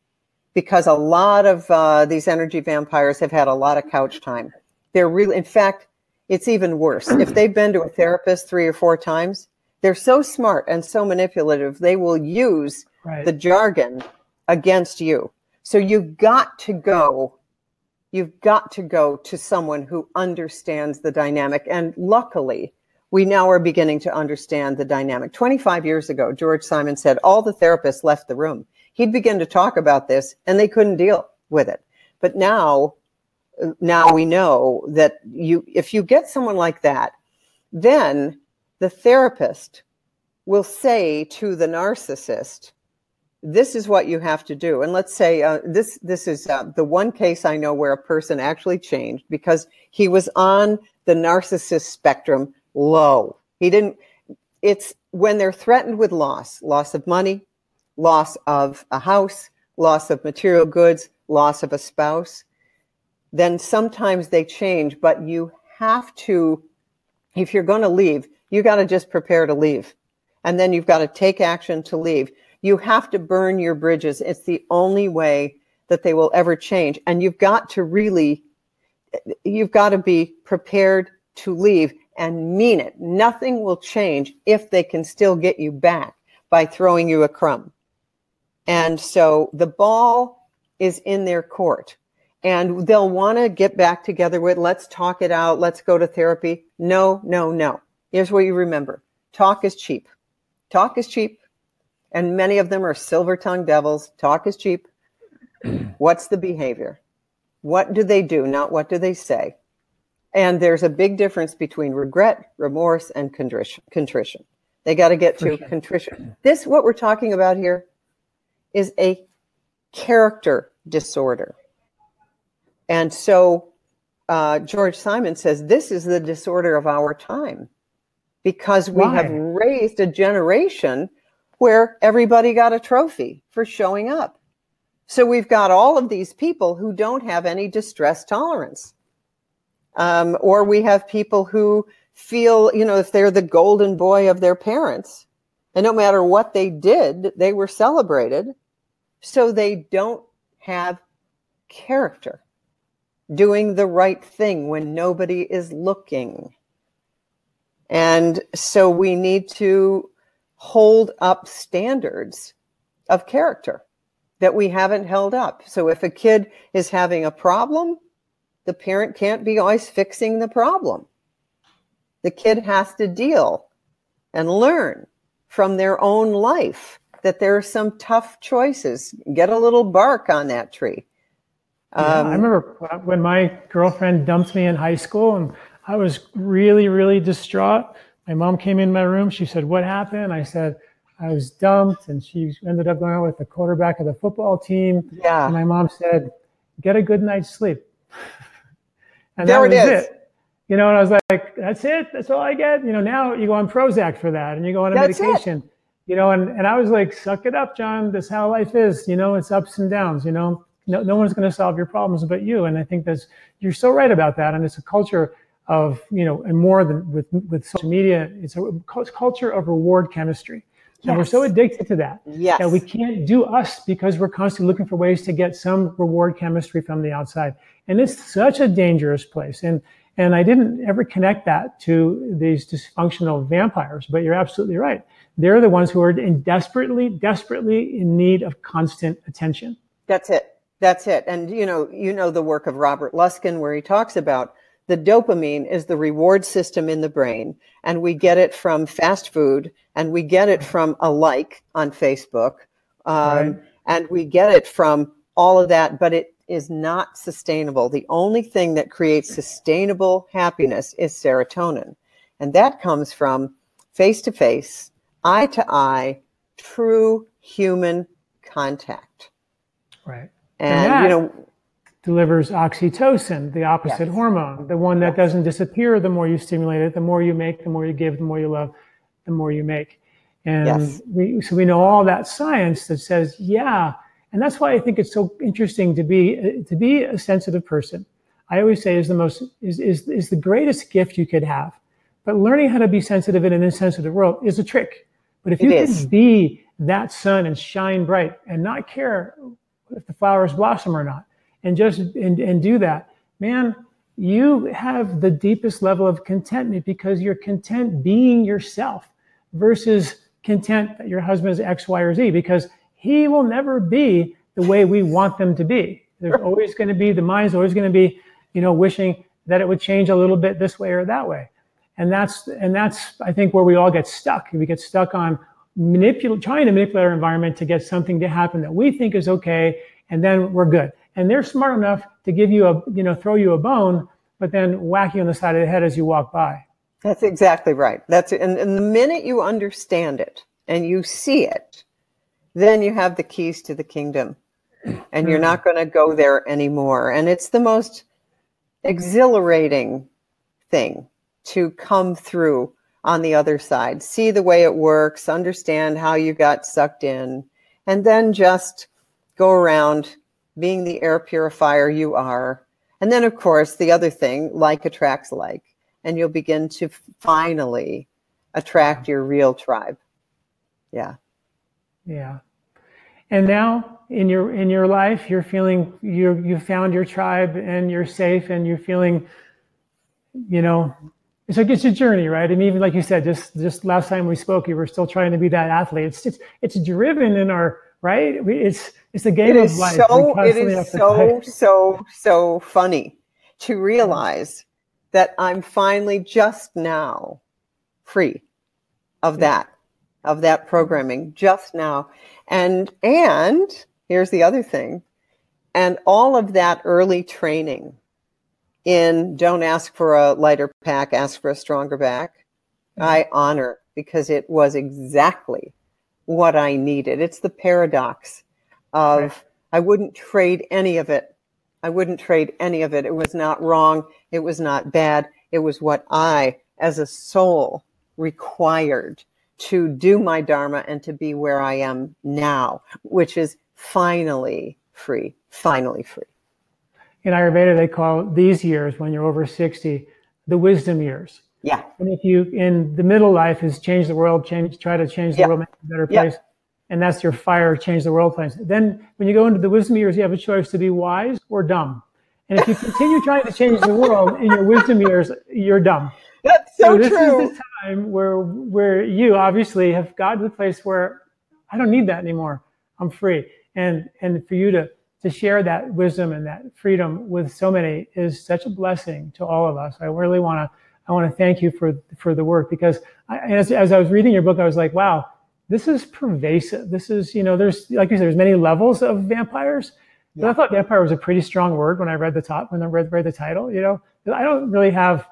Because a lot of uh, these energy vampires have had a lot of couch time. They're really, in fact, it's even worse. if they've been to a therapist three or four times, they're so smart and so manipulative, they will use right. the jargon against you. So you've got to go you've got to go to someone who understands the dynamic. And luckily, we now are beginning to understand the dynamic. 25 years ago, George Simon said all the therapists left the room. He'd begin to talk about this and they couldn't deal with it. But now, now we know that you, if you get someone like that, then the therapist will say to the narcissist, this is what you have to do. And let's say uh, this this is uh, the one case I know where a person actually changed because he was on the narcissist spectrum low. He didn't. It's when they're threatened with loss, loss of money, loss of a house, loss of material goods, loss of a spouse. Then sometimes they change, but you have to, if you're going to leave, you got to just prepare to leave. And then you've got to take action to leave you have to burn your bridges. It's the only way that they will ever change. And you've got to really, you've got to be prepared to leave and mean it. Nothing will change if they can still get you back by throwing you a crumb. And so the ball is in their court and they'll want to get back together with, let's talk it out. Let's go to therapy. No, no, no. Here's what you remember. Talk is cheap. Talk is cheap and many of them are silver tongued devils. Talk is cheap. [clears throat] What's the behavior? What do they do? Not what do they say? And there's a big difference between regret, remorse, and contrition. They got to get to contrition. This, what we're talking about here, is a character disorder. And so uh, George Simon says this is the disorder of our time because we Why? have raised a generation where everybody got a trophy for showing up. So we've got all of these people who don't have any distress tolerance. Um, or we have people who feel, you know, if they're the golden boy of their parents, and no matter what they did, they were celebrated. So they don't have character, doing the right thing when nobody is looking. And so we need to hold up standards of character that we haven't held up. So if a kid is having a problem, the parent can't be always fixing the problem. The kid has to deal and learn from their own life that there are some tough choices. Get a little bark on that tree. Um, yeah, I um, remember when my girlfriend dumped me in high school and I was really, really distraught. My mom came in my room. She said, What happened? I said, I was dumped. And she ended up going out with the quarterback of the football team. Yeah. And my mom said, Get a good night's sleep. [laughs] and there that was it, is. it. You know, and I was like, That's it. That's all I get. You know, now you go on Prozac for that and you go on a That's medication. It. You know, and, and I was like, Suck it up, John. That's how life is. You know, it's ups and downs, you know. No, no one's going to solve your problems but you. And I think that's, you're so right about that. And it's a culture of you know and more than with with social media it's a culture of reward chemistry yes. and we're so addicted to that yes. that we can't do us because we're constantly looking for ways to get some reward chemistry from the outside and it's such a dangerous place and and i didn't ever connect that to these dysfunctional vampires but you're absolutely right they're the ones who are in desperately desperately in need of constant attention that's it that's it. And you know you know the work of Robert Lustig where he talks about the dopamine is the reward system in the brain and we get it from fast food and we get it from a like on facebook um, right. and we get it from all of that but it is not sustainable. The only thing that creates sustainable happiness is serotonin and that comes from face to face eye to eye true human contact. Right and, you know delivers oxytocin, the opposite yes. hormone, the one that doesn't disappear the more you stimulate it, the more you make, the more you give, the more you love, the more you make. And yes. we, so we know all that science that says, yeah. And that's why I think it's so interesting to be, to be a sensitive person. I always say is the most, is, is, is the greatest gift you could have. But learning how to be sensitive in an insensitive world is a trick. But if you it can is. be that sun and shine bright and not care if the flowers blossom or not, and just and, and do that, man, you have the deepest level of contentment because you're content being yourself versus content that your husband is X, Y, or Z because he will never be the way we want them to be. There's always going to be, the mind's always going to be, you know, wishing that it would change a little bit this way or that way. And that's, and that's, I think, where we all get stuck. We get stuck on manipulate, trying to manipulate our environment to get something to happen that we think is okay, and then we're good. And they're smart enough to give you a, you know, throw you a bone, but then whack you on the side of the head as you walk by. That's exactly right. That's it. And, and the minute you understand it and you see it, then you have the keys to the kingdom and you're not going to go there anymore. And it's the most exhilarating thing to come through on the other side, see the way it works, understand how you got sucked in, and then just go around being the air purifier you are. And then, of course, the other thing like attracts like, and you'll begin to finally attract your real tribe. Yeah. Yeah. And now in your in your life, you're feeling you you found your tribe and you're safe and you're feeling, you know, it's like it's a journey, right? And even like you said, just just last time we spoke, you were still trying to be that athlete. It's it's, it's driven in our right. It's it's a game of life. So it is so [laughs] so so funny to realize that I'm finally just now free of that of that programming just now, and and here's the other thing, and all of that early training in don't ask for a lighter pack, ask for a stronger back. Mm-hmm. I honor because it was exactly what I needed. It's the paradox of right. I wouldn't trade any of it. I wouldn't trade any of it. It was not wrong. It was not bad. It was what I, as a soul, required to do my Dharma and to be where I am now, which is finally free, finally free in Ayurveda, they call these years when you're over 60 the wisdom years. Yeah. And if you in the middle life is change the world, change, try to change the world, make a better place. And that's your fire, change the world place. Then when you go into the wisdom years, you have a choice to be wise or dumb. And if you [laughs] continue trying to change the world in your wisdom years, you're dumb. That's so, so this true. is the time where where you obviously have got to the place where I don't need that anymore. I'm free. And and for you to to share that wisdom and that freedom with so many is such a blessing to all of us. I really want to I want to thank you for for the work because I, as, as I was reading your book, I was like, wow, this is pervasive. This is you know, there's like you said, there's many levels of vampires. But. I thought vampire was a pretty strong word when I read the top when I read, read the title. You know, I don't really have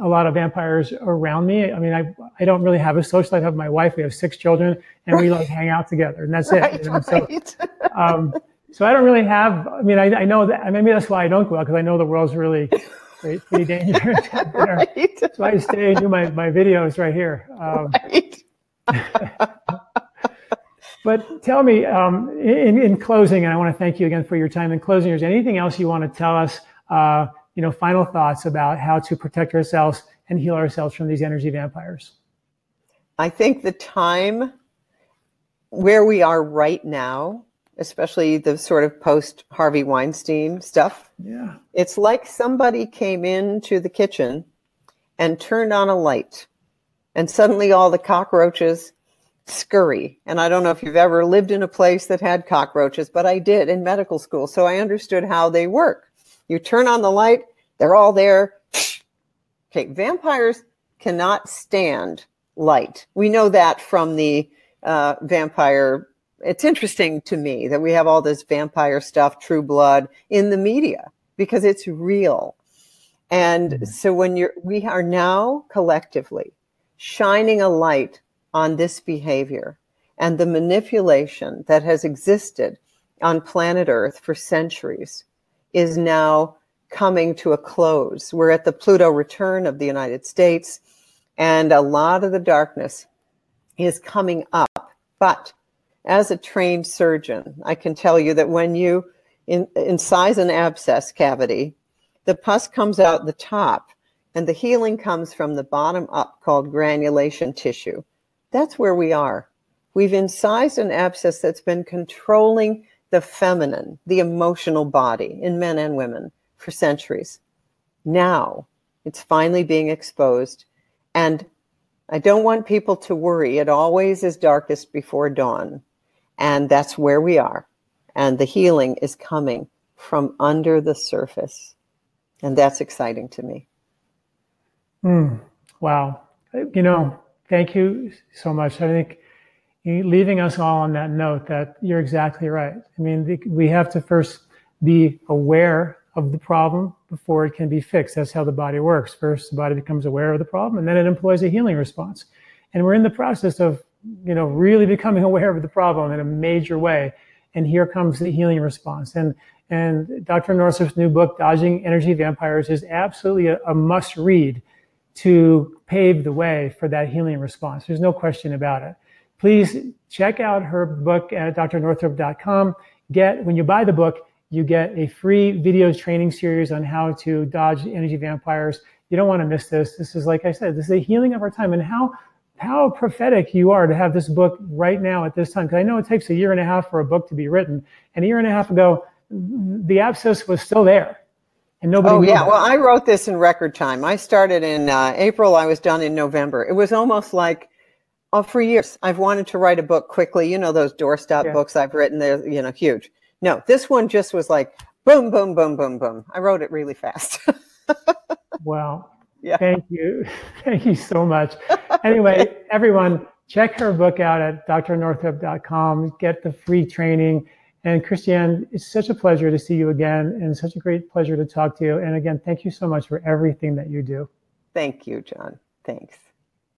a lot of vampires around me. I mean, I I don't really have a social life. I have my wife. We have six children, and right. we like hang out together, and that's right, it. You know? [laughs] right. So, um, so I don't really have. I mean, I, I know that I maybe that's why I don't go out because I know the world's really pretty, pretty [laughs] dangerous out there. Right. So I stay and do my my videos right here. Um, right. [laughs] but tell me, um, in, in closing, and I want to thank you again for your time. In closing, is anything else you want to tell us? Uh, you know, final thoughts about how to protect ourselves and heal ourselves from these energy vampires. I think the time where we are right now especially the sort of post Harvey Weinstein stuff. Yeah. It's like somebody came into the kitchen and turned on a light, and suddenly all the cockroaches scurry. And I don't know if you've ever lived in a place that had cockroaches, but I did in medical school. So I understood how they work. You turn on the light, they're all there. [sniffs] Okay, vampires cannot stand light. We know that from the uh, vampire it's interesting to me that we have all this vampire stuff, true blood in the media because it's real. And mm-hmm. so when you're, we are now collectively shining a light on this behavior and the manipulation that has existed on planet Earth for centuries is now coming to a close. We're at the Pluto return of the United States, and a lot of the darkness is coming up. But as a trained surgeon, I can tell you that when you in, incise an abscess cavity, the pus comes out the top and the healing comes from the bottom up called granulation tissue. That's where we are. We've incised an abscess that's been controlling the feminine, the emotional body in men and women for centuries. Now it's finally being exposed. And I don't want people to worry. It always is darkest before dawn. And that's where we are. and the healing is coming from under the surface. And that's exciting to me. Mm, wow. You know, thank you so much. I think leaving us all on that note that you're exactly right. I mean, we have to first be aware of the problem before it can be fixed. That's how the body works. First, the body becomes aware of the problem, and then it employs a healing response. And we're in the process of, you know, really becoming aware of the problem in a major way. And here comes the healing response. And and Dr. Northrup's new book, Dodging Energy Vampires, is absolutely a, a must read to pave the way for that healing response. There's no question about it. Please check out her book at drnorthrup.com. Get when you buy the book, you get a free video training series on how to dodge energy vampires. You don't want to miss this. This is, like I said, this is a healing of our time and how how prophetic you are to have this book right now at this time. Because I know it takes a year and a half for a book to be written. And a year and a half ago, the abscess was still there. And nobody. Oh, yeah. Well, I wrote this in record time. I started in uh, April. I was done in November. It was almost like, oh, for years, I've wanted to write a book quickly. You know, those doorstop yeah. books I've written, they're, you know, huge. No, this one just was like boom, boom, boom, boom, boom. I wrote it really fast. [laughs] wow. Yeah. Thank you. [laughs] Thank you so much. Anyway, [laughs] everyone, check her book out at drnorthrup.com. Get the free training. And Christiane, it's such a pleasure to see you again and such a great pleasure to talk to you. And again, thank you so much for everything that you do. Thank you, John. Thanks.